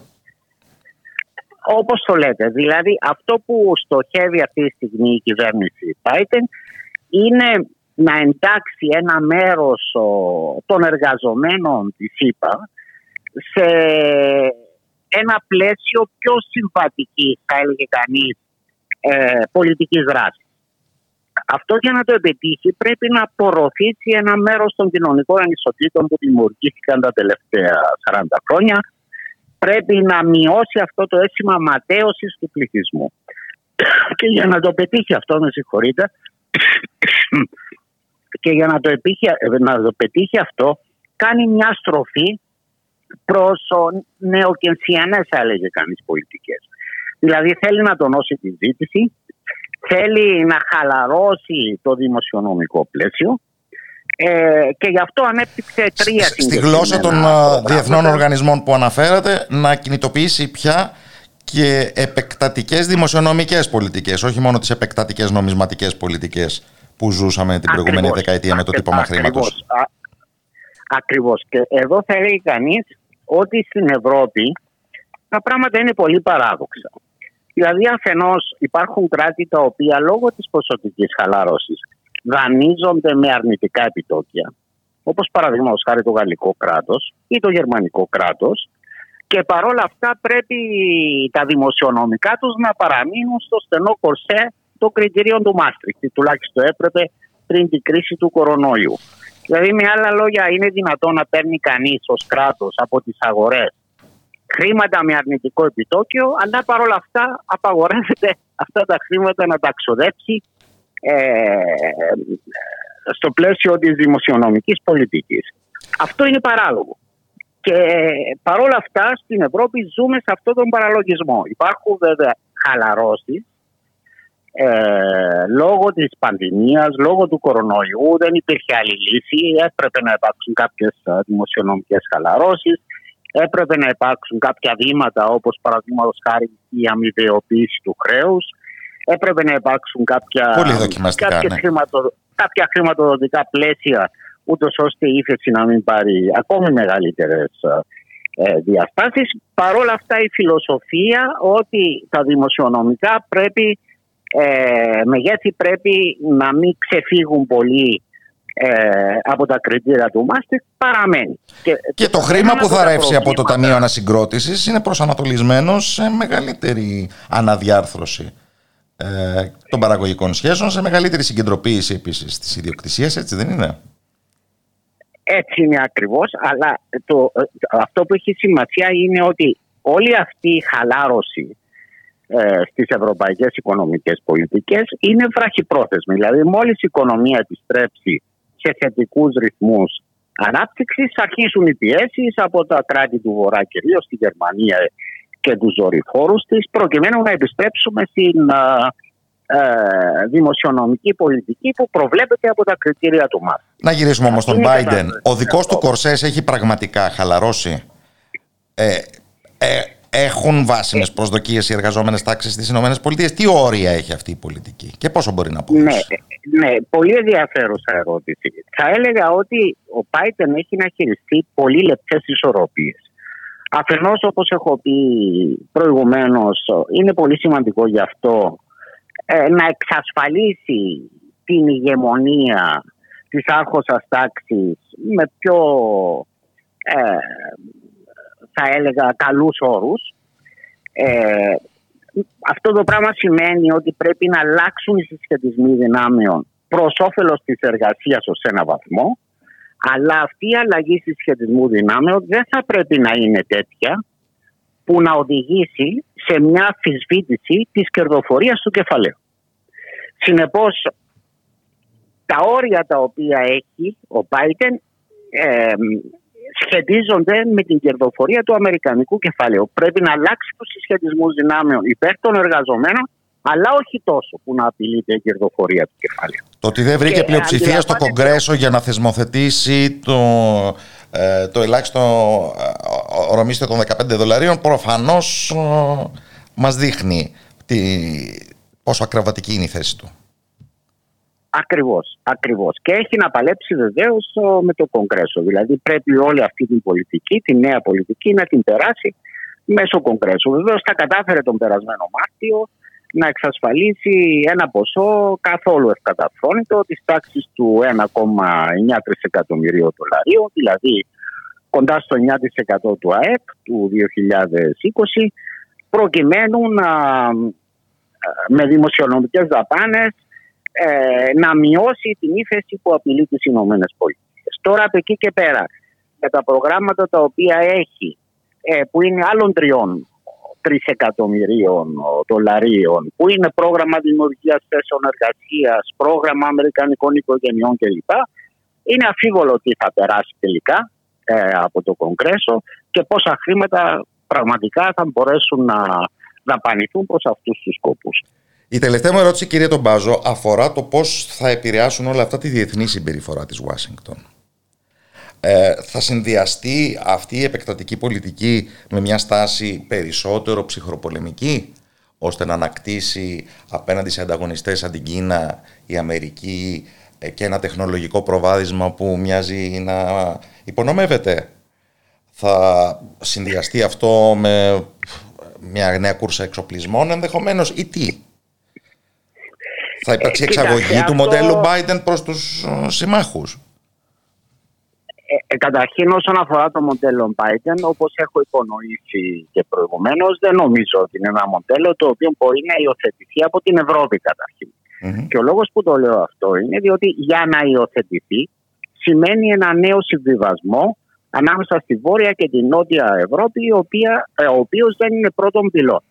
Όπως το λέτε, δηλαδή αυτό που στοχεύει αυτή τη στιγμή η κυβέρνηση Biden είναι να εντάξει ένα μέρος των εργαζομένων της ΕΠΑ σε ένα πλαίσιο πιο συμβατική, θα έλεγε κανείς, ε, πολιτικής δράσης. Αυτό για να το επιτύχει πρέπει να απορροφήσει ένα μέρος των κοινωνικών ανισοτήτων που δημιουργήθηκαν τα τελευταία 40 χρόνια. Πρέπει να μειώσει αυτό το αίσθημα ματέωσης του πληθυσμού. Και για να το πετύχει αυτό, με συγχωρείτε, και για να το, επιτύχει, να το πετύχει αυτό κάνει μια στροφή προς νεοκενσιανές θα έλεγε κανείς πολιτικές. Δηλαδή θέλει να τονώσει τη ζήτηση, θέλει να χαλαρώσει το δημοσιονομικό πλαίσιο ε, και γι' αυτό ανέπτυξε τρία Στη γλώσσα των διεθνών οργανισμών που αναφέρατε να κινητοποιήσει πια και επεκτατικές δημοσιονομικές πολιτικές, όχι μόνο τις επεκτατικές νομισματικές πολιτικές που ζούσαμε την προηγούμενη δεκαετία με το τύπο χρήματος. Ακριβώς. Και εδώ θα έλεγε κανείς ότι στην Ευρώπη τα πράγματα είναι πολύ παράδοξα. Δηλαδή, αφενός υπάρχουν κράτη τα οποία λόγω της ποσοτικής χαλάρωση δανείζονται με αρνητικά επιτόκια, όπως παραδείγματος χάρη το γαλλικό κράτος ή το γερμανικό κράτος, και παρόλα αυτά πρέπει τα δημοσιονομικά τους να παραμείνουν στο στενό κορσέ των κριτηρίων του Μάστριχτη. Τουλάχιστον έπρεπε πριν την κρίση του κορονοϊού. Δηλαδή, με άλλα λόγια, είναι δυνατόν να παίρνει κανείς ως κράτος από τις αγορές χρήματα με αρνητικό επιτόκιο, αλλά παρόλα αυτά απαγορεύεται αυτά τα χρήματα να τα ξοδέψει ε, στο πλαίσιο της δημοσιονομικής πολιτικής. Αυτό είναι παράλογο. Και παρόλα αυτά στην Ευρώπη ζούμε σε αυτόν τον παραλογισμό. Υπάρχουν βέβαια χαλαρώσεις ε, λόγω της πανδημίας, λόγω του κορονοϊού δεν υπήρχε άλλη λύση. Έπρεπε να υπάρξουν κάποιες ε, δημοσιονομικές χαλαρώσεις. Έπρεπε να υπάρξουν κάποια βήματα όπως παραδείγματος χάρη η αμοιβαιοποίηση του χρέους. Έπρεπε να υπάρξουν κάποια, κάποια, ναι. χρηματο, κάποια χρηματοδοτικά πλαίσια ούτως ώστε η ύφεση να μην πάρει ακόμη μεγαλύτερες ε, διαστάσεις. Παρ' όλα αυτά η φιλοσοφία ότι τα δημοσιονομικά πρέπει ε, μεγέθη πρέπει να μην ξεφύγουν πολύ ε, από τα κριτήρια του Μάστικ παραμένει. Και, το χρήμα που θα ρεύσει από το Ταμείο Ανασυγκρότησης είναι προσανατολισμένος σε μεγαλύτερη αναδιάρθρωση ε, των παραγωγικών σχέσεων, σε μεγαλύτερη συγκεντρωποίηση επίσης της ιδιοκτησίας, έτσι δεν είναι; Έτσι είναι ακριβώς, αλλά το, αυτό που έχει σημασία είναι ότι όλη αυτή η χαλάρωση ε, στις ευρωπαϊκές οικονομικές πολιτικές είναι βραχυπρόθεσμη. Δηλαδή μόλις η οικονομία επιστρέψει σε θετικούς ρυθμούς ανάπτυξης αρχίσουν οι πιέσεις από τα κράτη του Βορρά κυρίως στη Γερμανία και τους δορυφόρους της προκειμένου να επιστρέψουμε στην ε, ε, δημοσιονομική πολιτική που προβλέπεται από τα κριτήρια του ΜΑΤ. Να γυρίσουμε όμως στον Biden. Ο δικός του Κορσές έχει πραγματικά χαλαρώσει. Ε, ε, έχουν βάσιμες προσδοκίες οι εργαζόμενες τάξεις στις ΗΠΑ. Τι όρια έχει αυτή η πολιτική και πόσο μπορεί να πει. Ναι, ναι, πολύ ενδιαφέρουσα ερώτηση. Θα έλεγα ότι ο Πάιτεν έχει να χειριστεί πολύ λεπτές ισορροπίες. Αφενός, όπως έχω πει προηγουμένως, είναι πολύ σημαντικό γι' αυτό ε, να εξασφαλίσει την ηγεμονία της άρχωσας τάξης με πιο ε, θα έλεγα καλούς όρους. Ε, αυτό το πράγμα σημαίνει ότι πρέπει να αλλάξουν οι συσχετισμοί δυνάμεων προς όφελος της εργασίας ως ένα βαθμό. Αλλά αυτή η αλλαγή συσχετισμού δυνάμεων δεν θα πρέπει να είναι τέτοια που να οδηγήσει σε μια αφισβήτηση της κερδοφορίας του κεφαλαίου. Συνεπώς, τα όρια τα οποία έχει ο Biden ε, σχετίζονται με την κερδοφορία του αμερικανικού κεφαλαίου. Πρέπει να αλλάξει τους συσχετισμούς δυνάμεων υπέρ των εργαζομένων αλλά όχι τόσο που να απειλείται η κερδοφορία του κεφαλαίου. Το ότι δεν βρήκε πλειοψηφία στο Κογκρέσο για να θεσμοθετήσει το, ε, το ελάχιστο ε, ορομίστιο των 15 δολαρίων προφανώς ε, μας δείχνει τι, πόσο ακραβατική είναι η θέση του. Ακριβώς, ακριβώς. Και έχει να παλέψει βεβαίως με το Κογκρέσο. Δηλαδή πρέπει όλη αυτή την πολιτική, τη νέα πολιτική να την περάσει μέσω Κογκρέσου. Βεβαίως τα κατάφερε τον περασμένο Μάρτιο να εξασφαλίσει ένα ποσό καθόλου ευκαταφρόνητο της τάξης του 1,9 τρισεκατομμυρίων δολαρίων, δηλαδή κοντά στο 9% του ΑΕΠ του 2020, προκειμένου να, με δημοσιονομικές δαπάνες ε, να μειώσει την ύφεση που απειλεί τις Ηνωμένες Πολιτείες. Τώρα από εκεί και πέρα, με τα προγράμματα τα οποία έχει, ε, που είναι άλλων τριών τρισεκατομμυρίων δολαρίων, που είναι πρόγραμμα δημιουργίας θέσεων εργασίας, πρόγραμμα Αμερικανικών οικογενειών κλπ. Είναι αφίβολο ότι θα περάσει τελικά ε, από το Κογκρέσο και πόσα χρήματα πραγματικά θα μπορέσουν να δαπανηθούν προς αυτούς τους σκοπούς. Η τελευταία μου ερώτηση, κύριε Τον αφορά το πώς θα επηρεάσουν όλα αυτά τη διεθνή συμπεριφορά της Ουάσιγκτον. Ε, θα συνδυαστεί αυτή η επεκτατική πολιτική με μια στάση περισσότερο ψυχροπολεμική ώστε να ανακτήσει απέναντι σε ανταγωνιστές σαν την Κίνα, η Αμερική ε, και ένα τεχνολογικό προβάδισμα που μοιάζει να υπονομεύεται. Θα συνδυαστεί αυτό με μια νέα κούρσα εξοπλισμών ενδεχομένως ή τι; Θα υπάρξει ε, εξαγωγή του μοντέλου Biden προς τους συμμάχους. Ε, ε, καταρχήν όσον αφορά το μοντέλο Biden, όπως έχω υπονοήσει και προηγουμένως, δεν νομίζω ότι είναι ένα μοντέλο το οποίο μπορεί να υιοθετηθεί από την Ευρώπη Και ο λόγος που το λέω αυτό είναι διότι για να υιοθετηθεί σημαίνει ένα νέο συμβιβασμό ανάμεσα στη Βόρεια και τη Νότια Ευρώπη, η οποία, ε, ο οποίος δεν είναι πρώτον πυλών.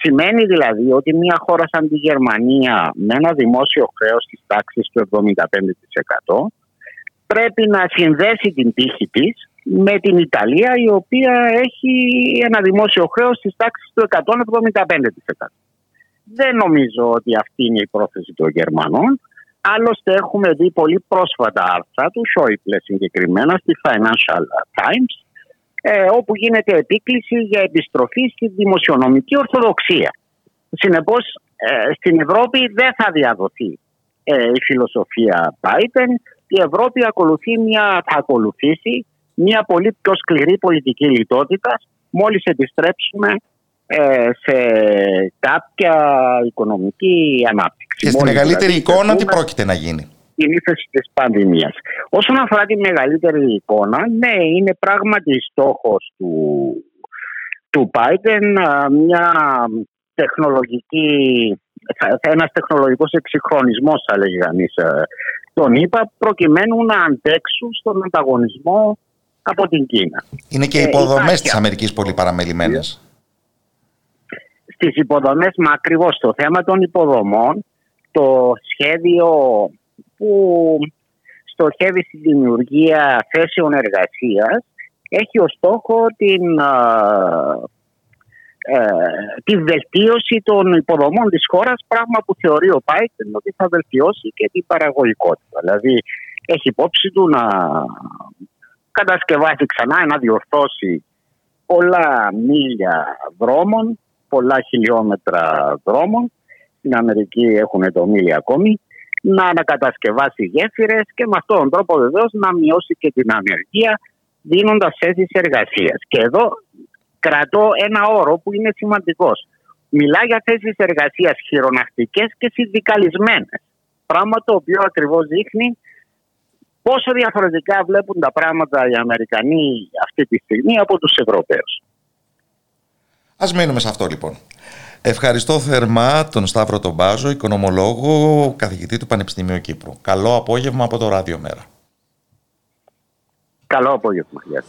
Σημαίνει δηλαδή ότι μια χώρα σαν τη Γερμανία με ένα δημόσιο χρέος της τάξης του 75% πρέπει να συνδέσει την τύχη της με την Ιταλία η οποία έχει ένα δημόσιο χρέος της τάξης του 175%. Δεν νομίζω ότι αυτή είναι η πρόθεση των Γερμανών. Άλλωστε έχουμε δει πολύ πρόσφατα άρθρα του Σόιπλε συγκεκριμένα στη Financial Times ε, όπου γίνεται επίκληση για επιστροφή στη δημοσιονομική ορθοδοξία. Συνεπώς ε, στην Ευρώπη δεν θα διαδοθεί ε, η φιλοσοφία Biden η Ευρώπη ακολουθεί μια, θα ακολουθήσει μια πολύ πιο σκληρή πολιτική λιτότητα μόλις επιστρέψουμε ε, σε κάποια οικονομική ανάπτυξη. Και στη μεγαλύτερη εικόνα τι πρόκειται να γίνει; Την ύφεση της πανδημίας. Όσον αφορά τη μεγαλύτερη εικόνα, ναι, είναι πράγματι στόχος του, του Biden μια τεχνολογική, ένας τεχνολογικός εξυγχρονισμός θα λέγει κανείς ε, τον είπα προκειμένου να αντέξουν στον ανταγωνισμό από την Κίνα. Είναι και οι ε, υποδομές της Αμερικής πολύ παραμελημένες. Στις υποδομές, μα ακριβώς το θέμα των υποδομών, το σχέδιο που στοχεύει στη δημιουργία θέσεων εργασίας έχει ως στόχο την ε, τη βελτίωση των υποδομών της χώρας, πράγμα που θεωρεί ο Πάιτεν ότι θα βελτιώσει και την παραγωγικότητα. Δηλαδή έχει υπόψη του να κατασκευάσει ξανά, να διορθώσει πολλά μίλια δρόμων, πολλά χιλιόμετρα δρόμων. Στην Αμερική έχουν το μίλια ακόμη να ανακατασκευάσει γέφυρες και με αυτόν τον τρόπο βεβαίως να μειώσει και την ανεργία δίνοντας θέσεις εργασίας. Και εδώ κρατώ ένα όρο που είναι σημαντικός. Μιλά για θέσεις εργασίας χειρονακτικές και συνδικαλισμένες. Πράγμα το οποίο ακριβώς δείχνει πόσο διαφορετικά βλέπουν τα πράγματα οι Αμερικανοί αυτή τη στιγμή από τους Ευρωπαίους. Ας μείνουμε σε αυτό λοιπόν. Ευχαριστώ θερμά τον Σταύρο τον Μπάζο, οικονομολόγο, καθηγητή του Πανεπιστημίου Κύπρου. Καλό απόγευμα από το Ράδιο Μέρα. Καλό απόγευμα. Γεια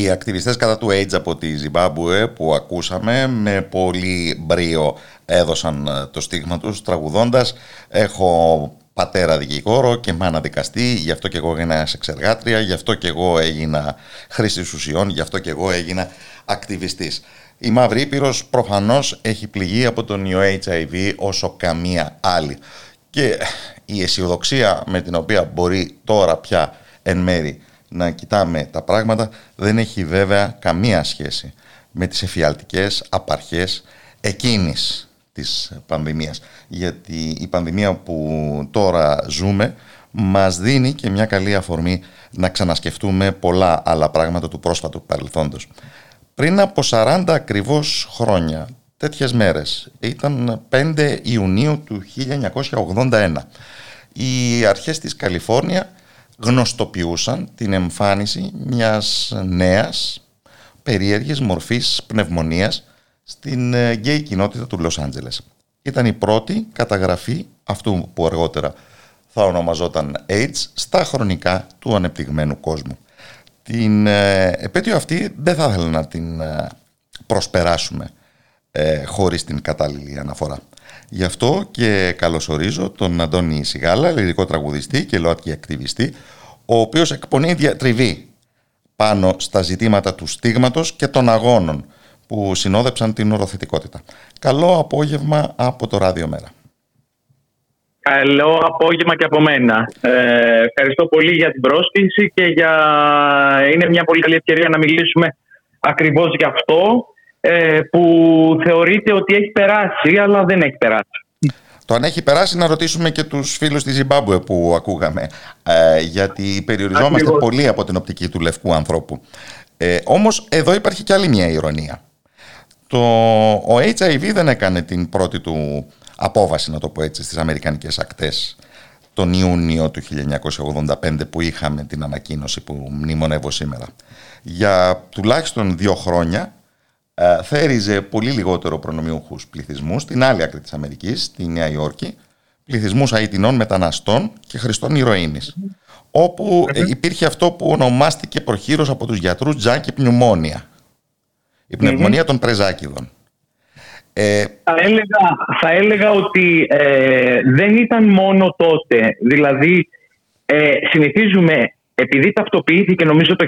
οι ακτιβιστές κατά του AIDS από τη Ζιμπάμπουε που ακούσαμε με πολύ μπρίο έδωσαν ε, το στίγμα τους τραγουδώντας «Έχω πατέρα δικηγόρο και μάνα δικαστή, γι' αυτό και εγώ έγινα σεξεργάτρια, γι' αυτό και εγώ έγινα χρήση ουσιών, γι' αυτό και εγώ έγινα ακτιβιστής». Η Μαύρη Ήπειρος προφανώς έχει πληγεί από τον ιό HIV όσο καμία άλλη. Και η αισιοδοξία με την οποία μπορεί τώρα πια εν μέρη να κοιτάμε τα πράγματα δεν έχει βέβαια καμία σχέση με τις εφιαλτικές απαρχές εκείνης της πανδημίας. Γιατί η πανδημία που τώρα ζούμε μας δίνει και μια καλή αφορμή να ξανασκεφτούμε πολλά άλλα πράγματα του πρόσφατου παρελθόντος. Πριν από 40 ακριβώς χρόνια, τέτοιες μέρες, ήταν 5 Ιουνίου του 1981, οι αρχές της Καλιφόρνια γνωστοποιούσαν την εμφάνιση μιας νέας περίεργης μορφής πνευμονίας στην ε, γκέι κοινότητα του Λος Άντζελες. Ήταν η πρώτη καταγραφή αυτού που αργότερα θα ονομαζόταν AIDS στα χρονικά του ανεπτυγμένου κόσμου. Την ε, επέτειο αυτή δεν θα ήθελα να την ε, προσπεράσουμε ε, χωρίς την κατάλληλη αναφορά. Γι' αυτό και καλωσορίζω τον Αντώνη Σιγάλα, λυρικό τραγουδιστή και ΛΟΑΤΚΙ ακτιβιστή, ο οποίος εκπονεί διατριβή πάνω στα ζητήματα του στίγματος και των αγώνων που συνόδεψαν την οροθετικότητα. Καλό απόγευμα από το Ράδιο Μέρα. Καλό απόγευμα και από μένα. Ε, ευχαριστώ πολύ για την πρόσκληση και για... είναι μια πολύ καλή ευκαιρία να μιλήσουμε ακριβώς για αυτό ε, που θεωρείται ότι έχει περάσει αλλά δεν έχει περάσει. Το αν έχει περάσει να ρωτήσουμε και τους φίλους της Ζιμπάμπουε που ακούγαμε ε, γιατί περιοριζόμαστε πολύ από την οπτική του λευκού ανθρώπου. Ε, όμως εδώ υπάρχει και άλλη μια ηρωνία. Το, ο HIV δεν έκανε την πρώτη του απόβαση, να το πω έτσι, στις Αμερικανικές ακτές τον Ιούνιο του 1985 που είχαμε την ανακοίνωση που μνημονεύω σήμερα. Για τουλάχιστον δύο χρόνια ε, θέριζε πολύ λιγότερο προνομιούχους πληθυσμούς στην άλλη άκρη της Αμερικής, στη Νέα Υόρκη, πληθυσμούς Αιτινών μεταναστών και χρηστών ηρωίνης, όπου υπήρχε αυτό που ονομάστηκε προχείρως από τους γιατρούς τζάκι πνευμόνια, η πνευμονία των πρεζάκιδων. Ε, θα, έλεγα, θα έλεγα ότι ε, δεν ήταν μόνο τότε. Δηλαδή, ε, συνηθίζουμε, επειδή ταυτοποιήθηκε νομίζω το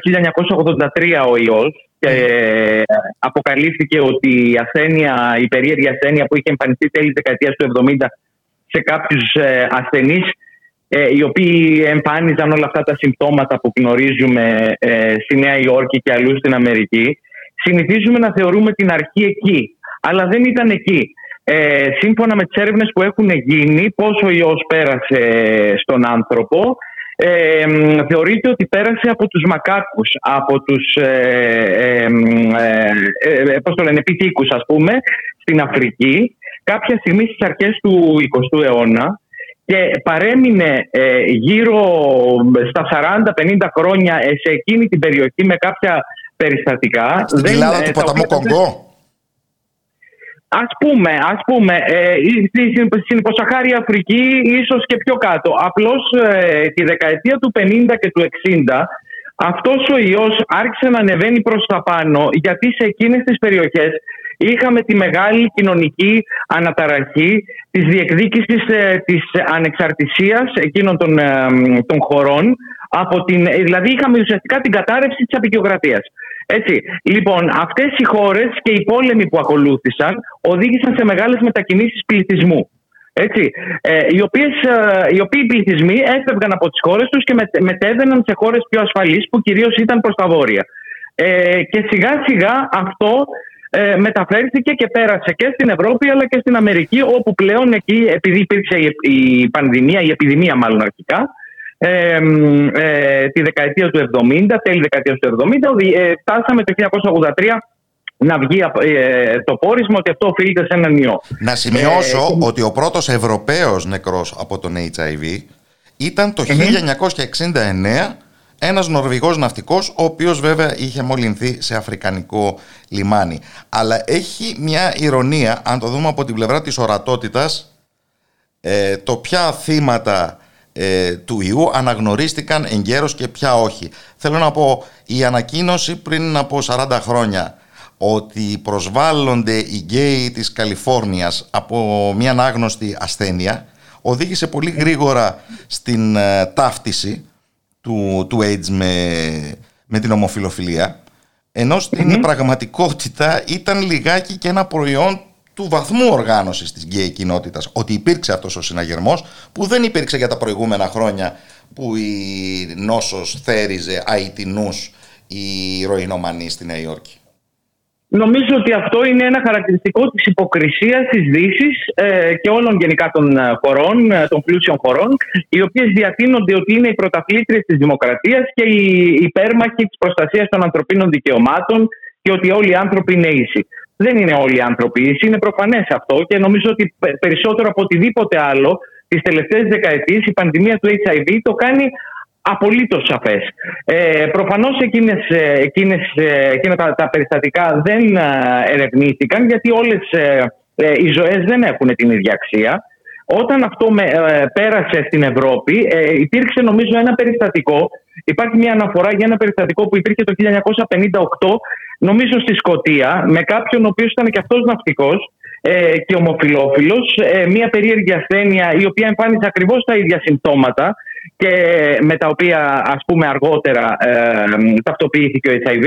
1983 ο ιός και ε, αποκαλύφθηκε ότι η ασθένεια, η περίεργη ασθένεια που είχε εμφανιστεί τέλη δεκαετίας του 70 σε κάποιους ε, ασθενείς οι οποίοι εμφάνιζαν όλα αυτά τα συμπτώματα που γνωρίζουμε στη Νέα Υόρκη και αλλού στην Αμερική συνηθίζουμε να θεωρούμε την αρχή εκεί αλλά δεν ήταν εκεί. Ε, σύμφωνα με τις έρευνες που έχουν γίνει, πόσο ο ιός πέρασε στον άνθρωπο, ε, θεωρείται ότι πέρασε από τους μακάκους, από τους ε, ε, ε, ε πώς το λένε, ας πούμε, στην Αφρική, κάποια στιγμή στις αρχές του 20ου αιώνα και παρέμεινε γύρω στα 40-50 χρόνια σε εκείνη την περιοχή με κάποια περιστατικά. Στην Ελλάδα του ποταμού Κονγκό; Α πούμε, ας πούμε ε, στην υποσαχάρια Αφρική ίσως και πιο κάτω. Απλώς ε, τη δεκαετία του 50 και του 60 αυτός ο ιός άρχισε να ανεβαίνει προς τα πάνω γιατί σε εκείνες τις περιοχές είχαμε τη μεγάλη κοινωνική αναταραχή της διεκδίκησης ε, της ανεξαρτησίας εκείνων των, ε, των χωρών από την, δηλαδή είχαμε ουσιαστικά την κατάρρευση της απεικιοκρατίας. Έτσι. Λοιπόν, αυτές οι χώρες και οι πόλεμοι που ακολούθησαν οδήγησαν σε μεγάλες μετακινήσεις πληθυσμού. Έτσι, ε, οι, οποίες, ε, οι οποίοι πληθυσμοί έφευγαν από τις χώρες τους και μετέβαιναν σε χώρες πιο ασφαλείς που κυρίως ήταν προς τα βόρεια. Ε, και σιγά σιγά αυτό ε, μεταφέρθηκε και πέρασε και στην Ευρώπη αλλά και στην Αμερική όπου πλέον εκεί επειδή υπήρξε η, η πανδημία, η επιδημία μάλλον αρχικά ε, τη δεκαετία του 70, τέλη δεκαετίας του 70, ε, φτάσαμε το 1983 να βγει ε, το πόρισμα ότι αυτό οφείλεται σε έναν ιό. Να σημειώσω ότι ο πρώτος Ευρωπαίος νεκρός από τον HIV ήταν το 1969 ένας Νορβηγός ναυτικός, ο οποίος βέβαια είχε μολυνθεί σε αφρικανικό λιμάνι. Αλλά έχει μια ηρωνία, αν το δούμε από την πλευρά της ορατότητας, το ποια θύματα ε, του ιού αναγνωρίστηκαν εγκαίρως και πια όχι. Θέλω να πω, η ανακοίνωση πριν από 40 χρόνια ότι προσβάλλονται οι γκέι της Καλιφόρνιας από μια άγνωστη ασθένεια οδήγησε πολύ γρήγορα στην ε, ταύτιση του, του AIDS με, με την ομοφυλοφιλία ενώ στην πραγματικότητα ήταν λιγάκι και ένα προϊόν του βαθμού οργάνωσης της γκέι κοινότητας ότι υπήρξε αυτός ο συναγερμός που δεν υπήρξε για τα προηγούμενα χρόνια που η νόσος θέριζε αιτινούς η ροϊνομανή στη Νέα Υόρκη. Νομίζω ότι αυτό είναι ένα χαρακτηριστικό της υποκρισίας της δύσης ε, και όλων γενικά των ε, χωρών, ε, των πλούσιων χωρών, οι οποίες διατείνονται ότι είναι οι πρωταθλήτριες της δημοκρατίας και οι υπέρμαχοι της προστασίας των ανθρωπίνων δικαιωμάτων και ότι όλοι οι άνθρωποι είναι ίσοι. Δεν είναι όλοι οι άνθρωποι ίσοι, είναι προφανές αυτό και νομίζω ότι περισσότερο από οτιδήποτε άλλο τις τελευταίες δεκαετίες η πανδημία του HIV το κάνει απολύτως σαφές. Ε, προφανώς εκείνες, ε, εκείνες, ε, εκείνα τα, τα περιστατικά δεν ε, ερευνήθηκαν γιατί όλες οι ζωές δεν έχουν την ίδια αξία. Όταν αυτό με, πέρασε στην Ευρώπη υπήρξε νομίζω ένα περιστατικό Υπάρχει μια αναφορά για ένα περιστατικό που υπήρχε το 1958 νομίζω στη Σκωτία με κάποιον ο οποίος ήταν και αυτός ναυτικός και ομοφιλόφιλος μια περίεργη ασθένεια η οποία εμφάνισε ακριβώς τα ίδια συμπτώματα και με τα οποία ας πούμε αργότερα ε, ταυτοποιήθηκε ο HIV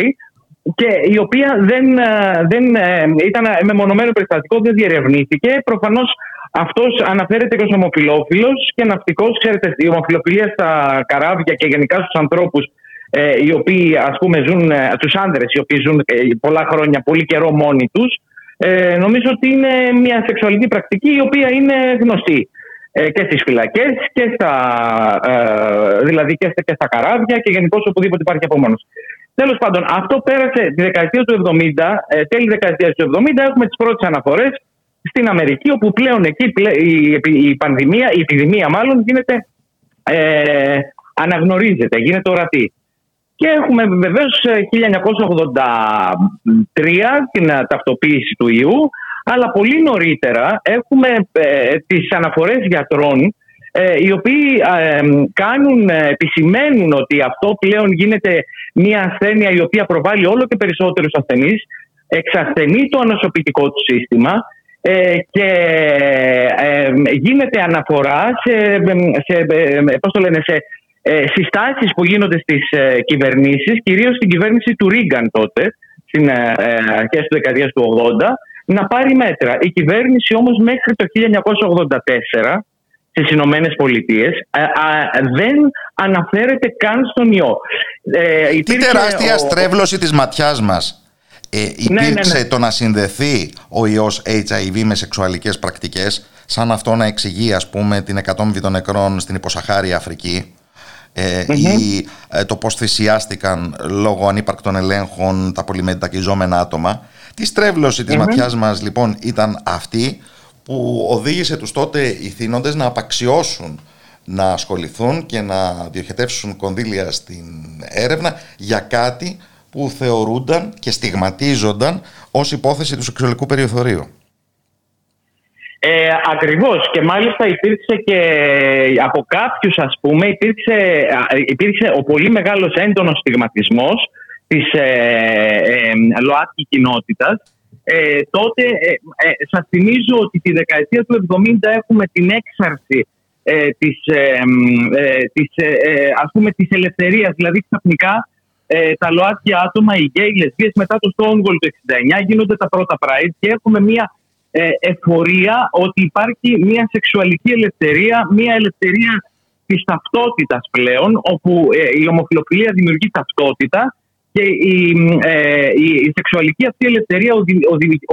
και η οποία δεν, ε, δεν ε, ήταν μεμονωμένο περιστατικό, δεν διερευνήθηκε. Προφανώς αυτός αναφέρεται και ως ομοφιλόφιλος και ναυτικός. Ξέρετε, η ομοφιλοφιλία στα καράβια και γενικά στους ανθρώπους ε, οι οποίοι ας πούμε ζουν, τους άνδρες οι οποίοι ζουν πολλά χρόνια, πολύ καιρό μόνοι τους, ε, νομίζω ότι είναι μια σεξουαλική πρακτική η οποία είναι γνωστή. Ε, και στις φυλακές και στα, ε, δηλαδή και στα, και στα καράβια και γενικώς οπουδήποτε υπάρχει απομόνωση. Τέλος πάντων, αυτό πέρασε τη δεκαετία του 70, ε, τέλη δεκαετία του 70, έχουμε τις πρώτες αναφορές στην Αμερική, όπου πλέον εκεί η, η πανδημία, η επιδημία μάλλον, γίνεται, ε, αναγνωρίζεται, γίνεται ορατή. Και έχουμε βεβαίως 1983 την ταυτοποίηση του ιού, αλλά πολύ νωρίτερα έχουμε ε, τις αναφορές γιατρών ε, οι οποίοι ε, κάνουν, ε, επισημαίνουν ότι αυτό πλέον γίνεται μια ασθένεια η οποία προβάλλει όλο και περισσότερους ασθενείς, εξασθενεί το ανοσοποιητικό του σύστημα και γίνεται αναφορά σε, σε, πώς το λένε, σε συστάσεις που γίνονται στις κυβερνήσεις, κυρίως στην κυβέρνηση του Ρίγκαν τότε, στην αρχές του δεκαετίας του 80, να πάρει μέτρα. Η κυβέρνηση όμως μέχρι το 1984 στις Ηνωμένες Πολιτείες δεν αναφέρεται καν στον ιό. Ε, Τι τεράστια ο... στρέβλωση της ματιάς μας. Ε, ναι, υπήρξε ναι, ναι. το να συνδεθεί ο ιός HIV με σεξουαλικές πρακτικές σαν αυτό να εξηγεί ας πούμε την εκατόμβη των νεκρών στην υποσαχάρια Αφρική ε, ή ε, το πώς θυσιάστηκαν λόγω ανύπαρκτων ελέγχων τα πολυμετακιζόμενα άτομα τη στρέβλωση της mm ματιάς μας λοιπόν ήταν αυτή που οδήγησε τους τότε ηθήνοντες να απαξιώσουν να ασχοληθούν και να διοχετεύσουν κονδύλια στην έρευνα για κάτι που θεωρούνταν και στιγματίζονταν ως υπόθεση του σεξουαλικού περιοθωρίου. Ε, ακριβώς και μάλιστα υπήρξε και από κάποιους ας πούμε υπήρξε, υπήρξε ο πολύ μεγάλος έντονος στιγματισμός της ε, ε, ΛΟΑΤΚΙ κοινότητας ε, τότε ε, ε, σας θυμίζω ότι τη δεκαετία του 70 έχουμε την έξαρση ε, της, ε, της, ας πούμε, της ελευθερίας. Δηλαδή ξαφνικά τα ΛΟΑΤΚΙ άτομα, οι γκέι, οι λεσβείες μετά το Stonewall του 69 γίνονται τα πρώτα Pride και έχουμε μια εφορία ότι υπάρχει μια σεξουαλική ελευθερία, μια ελευθερία της ταυτότητας πλέον όπου η ομοφιλοφιλία δημιουργεί ταυτότητα και η, ε, η, σεξουαλική αυτή ελευθερία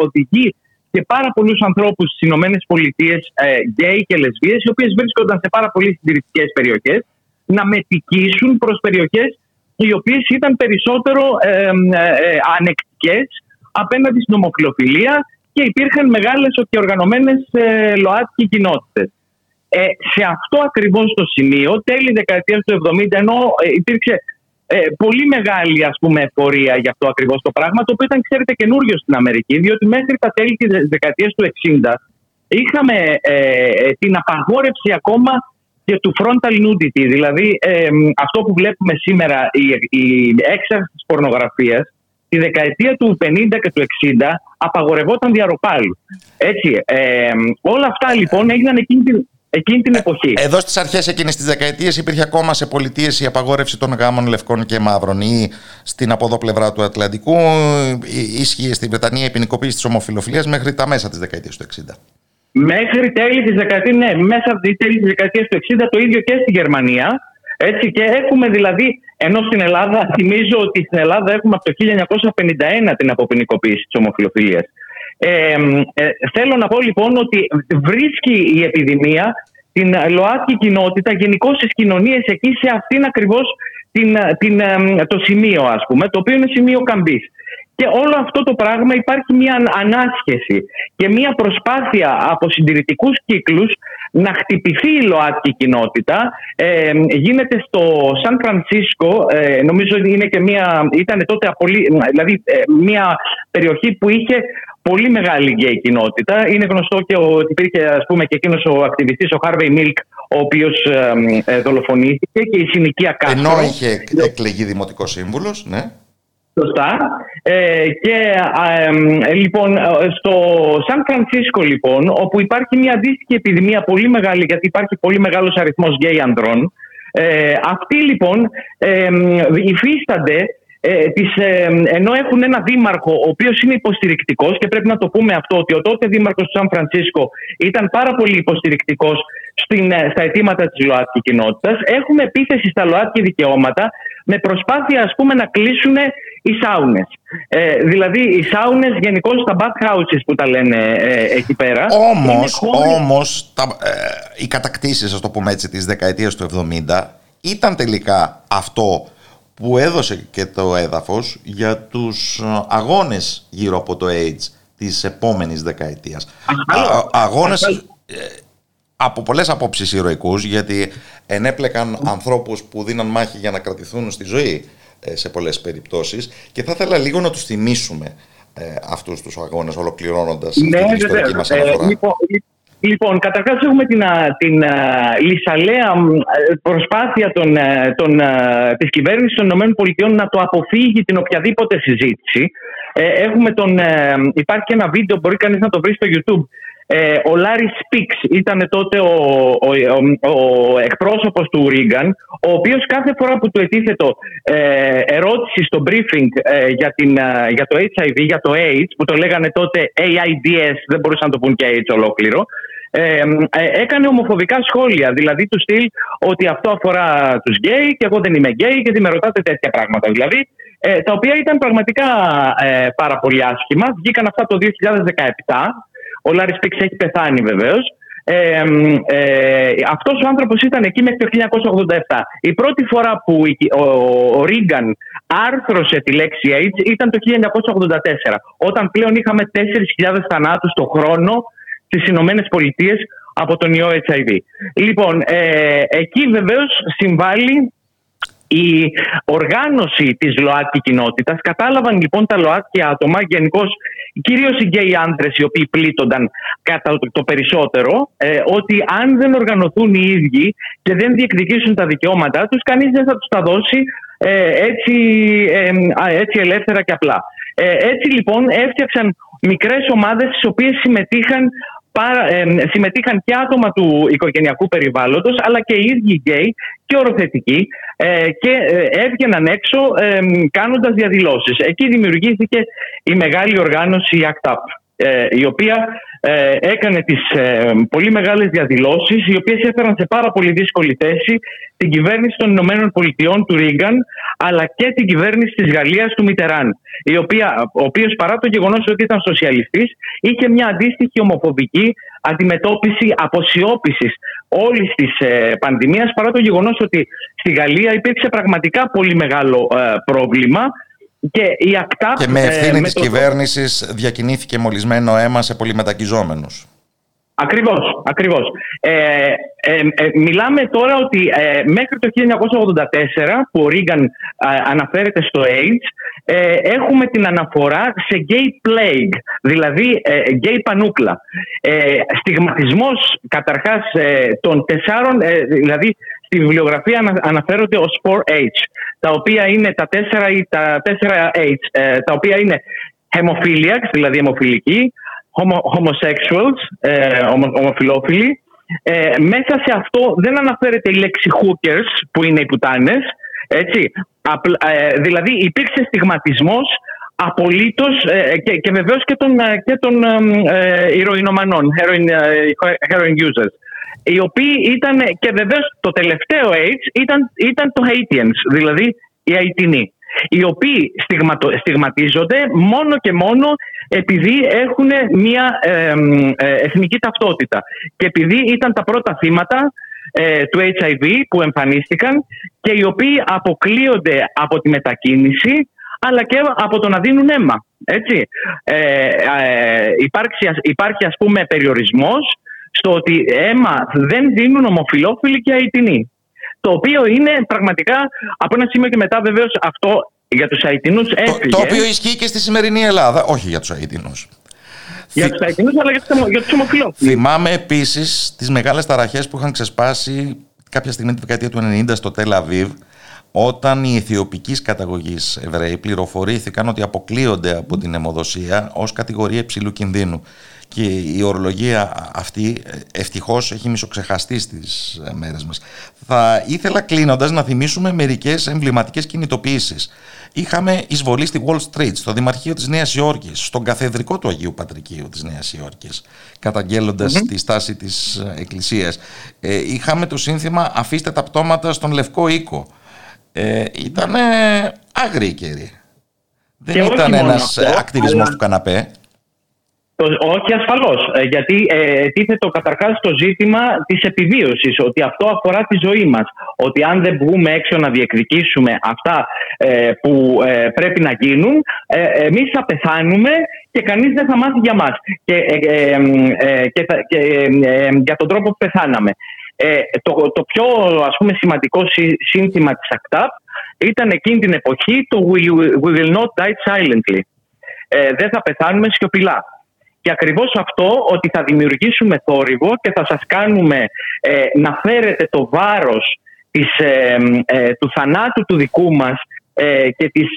οδηγεί και πάρα πολλούς ανθρώπους στις Ηνωμένες Πολιτείες, ε, γκέι και λεσβείες, οι οποίες βρίσκονταν σε πάρα πολύ συντηρητικές περιοχές, να μετικήσουν προς περιοχές οι οποίες ήταν περισσότερο ε, ε, ανεκτικές απέναντι στην ομοφιλοφιλία και υπήρχαν μεγάλες και οργανωμένες ε, ΛΟΑΤΚΙ κοινότητες. Ε, σε αυτό ακριβώς το σημείο, τέλη δεκαετίας του 70, ενώ ε, υπήρξε ε, πολύ μεγάλη ας πούμε εφορία για αυτό ακριβώς το πράγμα το οποίο ήταν ξέρετε καινούριο στην Αμερική διότι μέχρι τα τέλη της δεκαετίας του 60 είχαμε ε, την απαγόρευση ακόμα και του frontal nudity. Δηλαδή ε, αυτό που βλέπουμε σήμερα, η, η έξαρση της πορνογραφίας, τη δεκαετία του 50 και του 60 απαγορευόταν διαρροπάλου. Έτσι, ε, όλα αυτά λοιπόν έγιναν εκείνη την, εκείνη την εποχή. Εδώ στις αρχές εκείνης της δεκαετίας υπήρχε ακόμα σε πολιτείες η απαγόρευση των γάμων λευκών και μαύρων ή στην από πλευρά του Ατλαντικού ίσχυε στην Βρετανία η ποινικοποίηση της ομοφιλοφιλίας μέχρι τα μέσα της δεκαετίας του 60. Μέχρι τέλη της δεκαετίας, ναι, μέσα από τέλη της δεκαετίας του 60 το ίδιο και στη Γερμανία. Έτσι και έχουμε δηλαδή, ενώ στην Ελλάδα, θυμίζω ότι στην Ελλάδα έχουμε από το 1951 την αποποινικοποίηση της ομοφιλοφιλίας. Ε, ε, θέλω να πω λοιπόν ότι βρίσκει η επιδημία την ΛΟΑΤΚΙ κοινότητα γενικώ στις κοινωνίες εκεί σε αυτήν ακριβώς την, την, το σημείο, ας πούμε, το οποίο είναι σημείο καμπής. Και όλο αυτό το πράγμα υπάρχει μια ανάσχεση και μια προσπάθεια από συντηρητικούς κύκλους να χτυπηθεί η ΛΟΑΤΚΙ κοινότητα. Ε, γίνεται στο Σαν Φρανσίσκο, ε, νομίζω ότι είναι και μια, ήταν τότε δηλαδή, ε, μια περιοχή που είχε πολύ μεγάλη γκέι κοινότητα. Είναι γνωστό και ότι υπήρχε ας πούμε, και εκείνος ο ακτιβιστής, ο Χάρβεϊ Μίλκ, ο οποίος ε, δολοφονήθηκε και η συνοικία Κάστρο. Ενώ είχε εκλεγεί δημοτικός σύμβουλος, ναι. Σωστά. Ε, και ε, λοιπόν, στο Σαν Φρανσίσκο, λοιπόν, όπου υπάρχει μια αντίστοιχη επιδημία πολύ μεγάλη, γιατί υπάρχει πολύ μεγάλος αριθμός γκέι ανδρών, ε, αυτοί λοιπόν ε, υφίστανται ε, τις, ε, ενώ έχουν ένα δήμαρχο ο οποίος είναι υποστηρικτικός και πρέπει να το πούμε αυτό ότι ο τότε δήμαρχος του Σαν Φρανσίσκο ήταν πάρα πολύ υποστηρικτικός στην, ε, στα αιτήματα της ΛΟΑΤΚΙ κοινότητας έχουμε επίθεση στα ΛΟΑΤΚΙ δικαιώματα με προσπάθεια ας πούμε να κλείσουν οι σάουνες. Ε, δηλαδή οι σάουνες γενικώ στα houses που τα λένε ε, εκεί πέρα. Όμως, όμως τα, ε, οι κατακτήσεις, ας το πούμε έτσι, της δεκαετίας του 70 ήταν τελικά αυτό που έδωσε και το έδαφος για τους αγώνες γύρω από το AIDS της επόμενης δεκαετίας. αγώνες ε, από πολλές απόψεις ηρωικούς γιατί ενέπλεκαν ανθρώπους που δίναν μάχη για να κρατηθούν στη ζωή ε, σε πολλές περιπτώσεις και θα ήθελα λίγο να τους θυμίσουμε ε, αυτούς τους αγώνες ολοκληρώνοντας ναι, την ιστορική μας αναφορά. Λοιπόν, Λοιπόν, καταρχάς έχουμε την, την λυσαλέα προσπάθεια των, των, της κυβέρνησης των ΗΠΑ να το αποφύγει την οποιαδήποτε συζήτηση. Ε, έχουμε τον, ε, υπάρχει και ένα βίντεο, μπορεί κανείς να το βρει στο YouTube, ε, ο Λάρι Σπίξ ήταν τότε ο, ο, ο, ο εκπρόσωπος του Ρίγκαν, ο οποίος κάθε φορά που του ετίθετο ε, ερώτηση στο briefing ε, για, την, για το HIV, για το AIDS, που το λέγανε τότε AIDS, δεν μπορούσαν να το πούν και AIDS ολόκληρο, ε, έκανε ομοφοβικά σχόλια. Δηλαδή του στυλ ότι αυτό αφορά τους γκέι και εγώ δεν είμαι γκέι και δεν με ρωτάτε τέτοια πράγματα. Δηλαδή, ε, τα οποία ήταν πραγματικά ε, πάρα πολύ άσχημα. Βγήκαν αυτά το 2017. Ο Λάρι Πίξ έχει πεθάνει βεβαίως. Ε, ε, αυτός ο άνθρωπος ήταν εκεί μέχρι το 1987. Η πρώτη φορά που ο, ο Ρίγκαν άρθρωσε τη λέξη AIDS ήταν το 1984, όταν πλέον είχαμε 4.000 θανάτους το χρόνο στις Ηνωμένες Πολιτείες από τον ιό HIV. Λοιπόν, ε, εκεί βεβαίως συμβάλλει η οργάνωση της ΛΟΑΤΚΙ κοινότητας. Κατάλαβαν λοιπόν τα ΛΟΑΤΚΙ άτομα, γενικώς κυρίως οι γκέι άντρες οι οποίοι πλήττονταν κατά το, περισσότερο, ε, ότι αν δεν οργανωθούν οι ίδιοι και δεν διεκδικήσουν τα δικαιώματά τους, κανείς δεν θα τους τα δώσει ε, έτσι, ε, έτσι ελεύθερα και απλά. έτσι λοιπόν έφτιαξαν μικρές ομάδες στις οποίες συμμετείχαν συμμετείχαν και άτομα του οικογενειακού περιβάλλοντος αλλά και οι ίδιοι γκέι και οροθετικοί ε, και ε, έβγαιναν έξω ε, κάνοντας διαδηλώσεις. Εκεί δημιουργήθηκε η μεγάλη οργάνωση ACT UP η οποία έκανε τις πολύ μεγάλες διαδηλώσεις οι οποίες έφεραν σε πάρα πολύ δύσκολη θέση την κυβέρνηση των Ηνωμένων Πολιτειών του Ρίγκαν αλλά και την κυβέρνηση της Γαλλίας του Μιτεράν η οποία, ο οποίος παρά το γεγονός ότι ήταν σοσιαλιστής είχε μια αντίστοιχη ομοφοβική αντιμετώπιση αποσιώπησης όλης της ε, πανδημίας παρά το γεγονός ότι στη Γαλλία υπήρξε πραγματικά πολύ μεγάλο ε, πρόβλημα και, η ΑΚΤΑΠ, και με ευθύνη ε, της το... κυβέρνησης διακινήθηκε μολυσμένο αίμα σε πολυμετακιζόμενους. Ακριβώς, ακριβώς. Ε, ε, ε, μιλάμε τώρα ότι ε, μέχρι το 1984 που ο Ρίγκαν ε, αναφέρεται στο AIDS έχουμε την αναφορά σε gay plague, δηλαδή gay πανούκλα. στιγματισμός καταρχάς των τεσσάρων, δηλαδή στη βιβλιογραφία αναφέρονται ως 4H, τα οποία είναι τα 4 ή τα 4H, τα οποία είναι hemophiliacs, δηλαδή αιμοφιλικοί, homosexuals, ε, ομοφιλόφιλοι. Ε, μέσα σε αυτό δεν αναφέρεται η λέξη hookers που είναι οι πουτάνες. Έτσι. Ε, δηλαδή υπήρξε στιγματισμός απολύτως ε, και, και βεβαίως και των, ε, και των ηρωινομανών, heroin, heroin users οι οποίοι ήταν και βεβαίως το τελευταίο AIDS ήταν, ήταν το Haitians, δηλαδή οι Αιτινοί οι οποίοι στιγματίζονται μόνο και μόνο επειδή έχουν μια ε, εθνική ταυτότητα και επειδή ήταν τα πρώτα θύματα ε, του HIV που εμφανίστηκαν και οι οποίοι αποκλείονται από τη μετακίνηση αλλά και από το να δίνουν αίμα. Έτσι. Ε, ε, υπάρχει, υπάρχει ας πούμε περιορισμός στο ότι αίμα δεν δίνουν ομοφιλόφιλοι και αιτινοί το οποίο είναι πραγματικά από ένα σημείο και μετά βεβαίως αυτό για τους Αιτινούς έφυγε. Το, το οποίο ισχύει και στη σημερινή Ελλάδα, όχι για τους Αιτινούς. Για τους Αιτινούς αλλά για τους ομοφυλόφιλους. Θυμάμαι επίσης τις μεγάλες ταραχές που είχαν ξεσπάσει κάποια στιγμή τη δεκαετία του 90 στο Τελ Αβίβ όταν οι ηθιοπικής καταγωγής Εβραίοι πληροφορήθηκαν ότι αποκλείονται από την αιμοδοσία ως κατηγορία υψηλού κινδύνου και η ορολογία αυτή ε, ευτυχώς έχει μισοξεχαστεί στις ε, μέρες μας. Θα ήθελα κλείνοντας να θυμίσουμε μερικές εμβληματικές κινητοποιήσεις. Είχαμε εισβολή στη Wall Street, στο Δημαρχείο της Νέας Υόρκης, στον καθεδρικό του Αγίου Πατρικίου της Νέας Υόρκης, τη στάση της ε, Εκκλησίας. είχαμε το σύνθημα «Αφήστε τα πτώματα στον Λευκό Οίκο». Ε, ήταν άγριοι καιροί. Δεν ήταν ένας ακτιβισμός του καναπέ. Όχι ασφαλώς. Ε, γιατί ε, τίθετο καταρχάς το ζήτημα της επιβίωσης, ότι αυτό αφορά τη ζωή μας. Ότι αν δεν βγούμε έξω να διεκδικήσουμε αυτά ε, που ε, πρέπει να γίνουν, ε, εμείς θα πεθάνουμε και κανείς δεν θα μάθει για μας και, και, και για τον τρόπο που πεθάναμε. το, το πιο ας πούμε, σημαντικό σύνθημα της ΑΚΤΑΠ ήταν εκείνη την εποχή το We will not die silently. δεν θα πεθάνουμε σιωπηλά. Και ακριβώς αυτό ότι θα δημιουργήσουμε θόρυβο και θα σας κάνουμε ε, να φέρετε το βάρος της, ε, ε, του θανάτου του δικού μας και της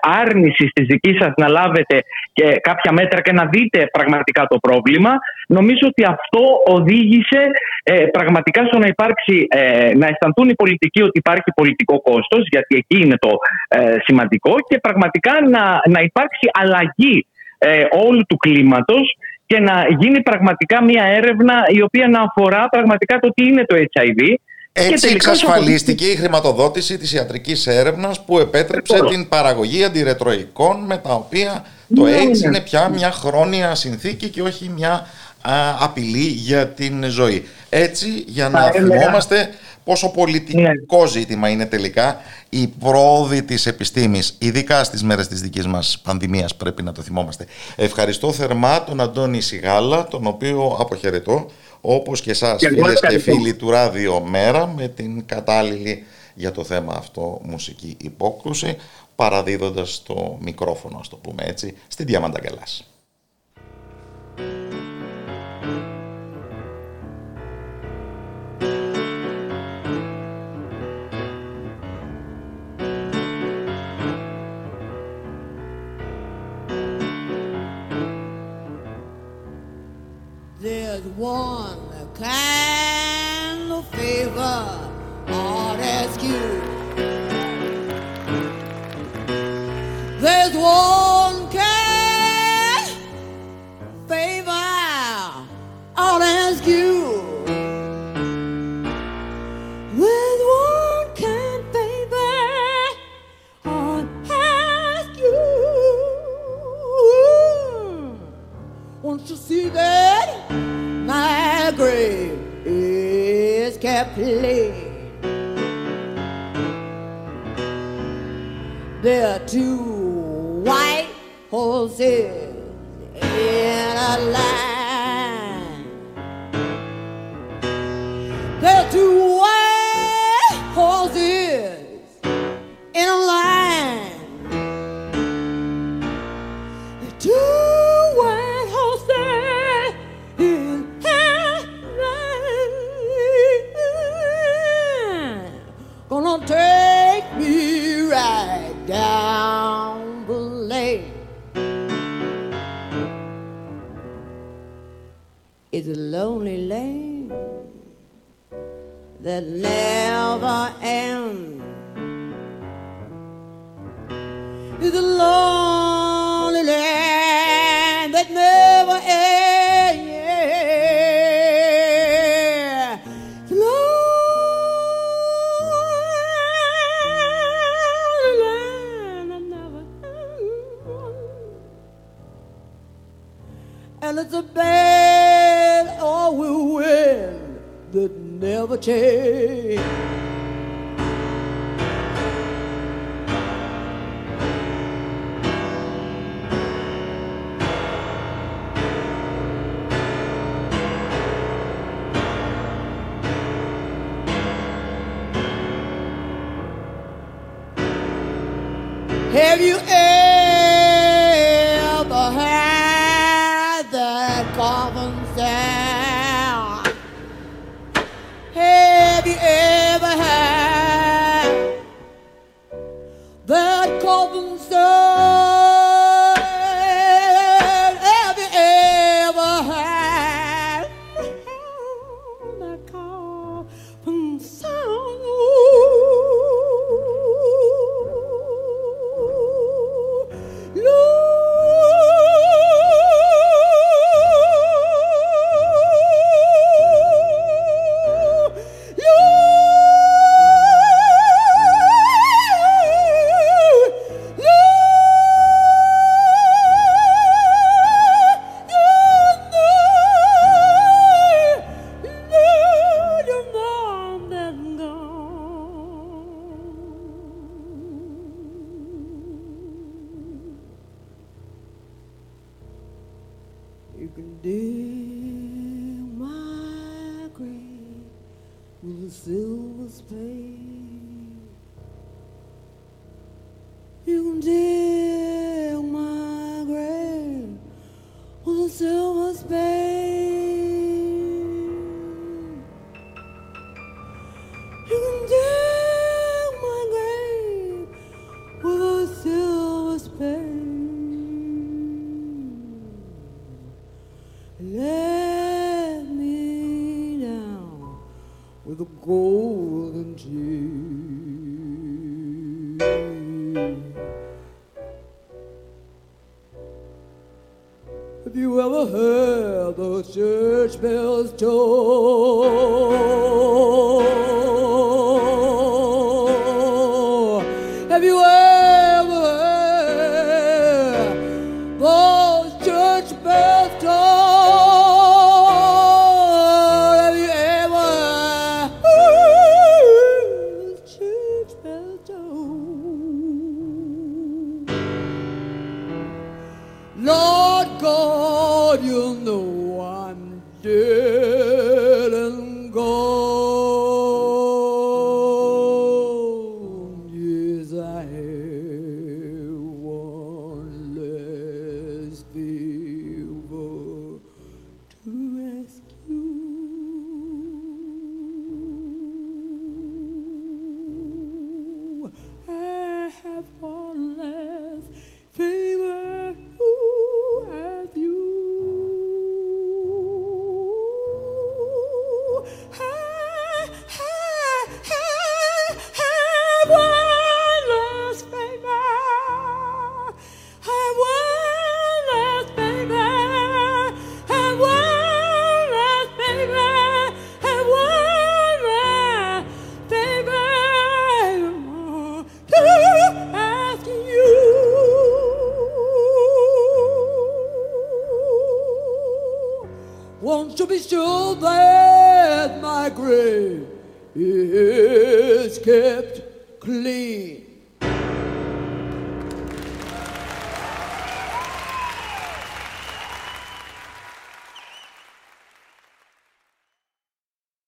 άρνησης της δικής σας να λάβετε και κάποια μέτρα και να δείτε πραγματικά το πρόβλημα νομίζω ότι αυτό οδήγησε πραγματικά στο να υπάρξει να αισθανθούν οι πολιτικοί ότι υπάρχει πολιτικό κόστος γιατί εκεί είναι το σημαντικό και πραγματικά να, να υπάρξει αλλαγή ε, όλου του κλίματος και να γίνει πραγματικά μια έρευνα η οποία να αφορά πραγματικά το τι είναι το HIV. Έτσι εξασφαλίστηκε η χρηματοδότηση της ιατρικής έρευνας που επέτρεψε την παραγωγή αντιρετροϊκών με τα οποία το ναι, AIDS ναι. είναι πια μια χρόνια συνθήκη και όχι μια απειλή για την ζωή. Έτσι για να θυμόμαστε πόσο πολιτικό ναι. ζήτημα είναι τελικά η πρόοδη της επιστήμης, ειδικά στις μέρες της δικής μας πανδημίας πρέπει να το θυμόμαστε. Ευχαριστώ θερμά τον Αντώνη Σιγάλα, τον οποίο αποχαιρετώ, όπως και εσάς και φίλες και φίλοι του Ράδιο Μέρα, με την κατάλληλη για το θέμα αυτό μουσική υπόκρουση, παραδίδοντας το μικρόφωνο, ας το πούμε έτσι, στην Διαμάντα one. Okay.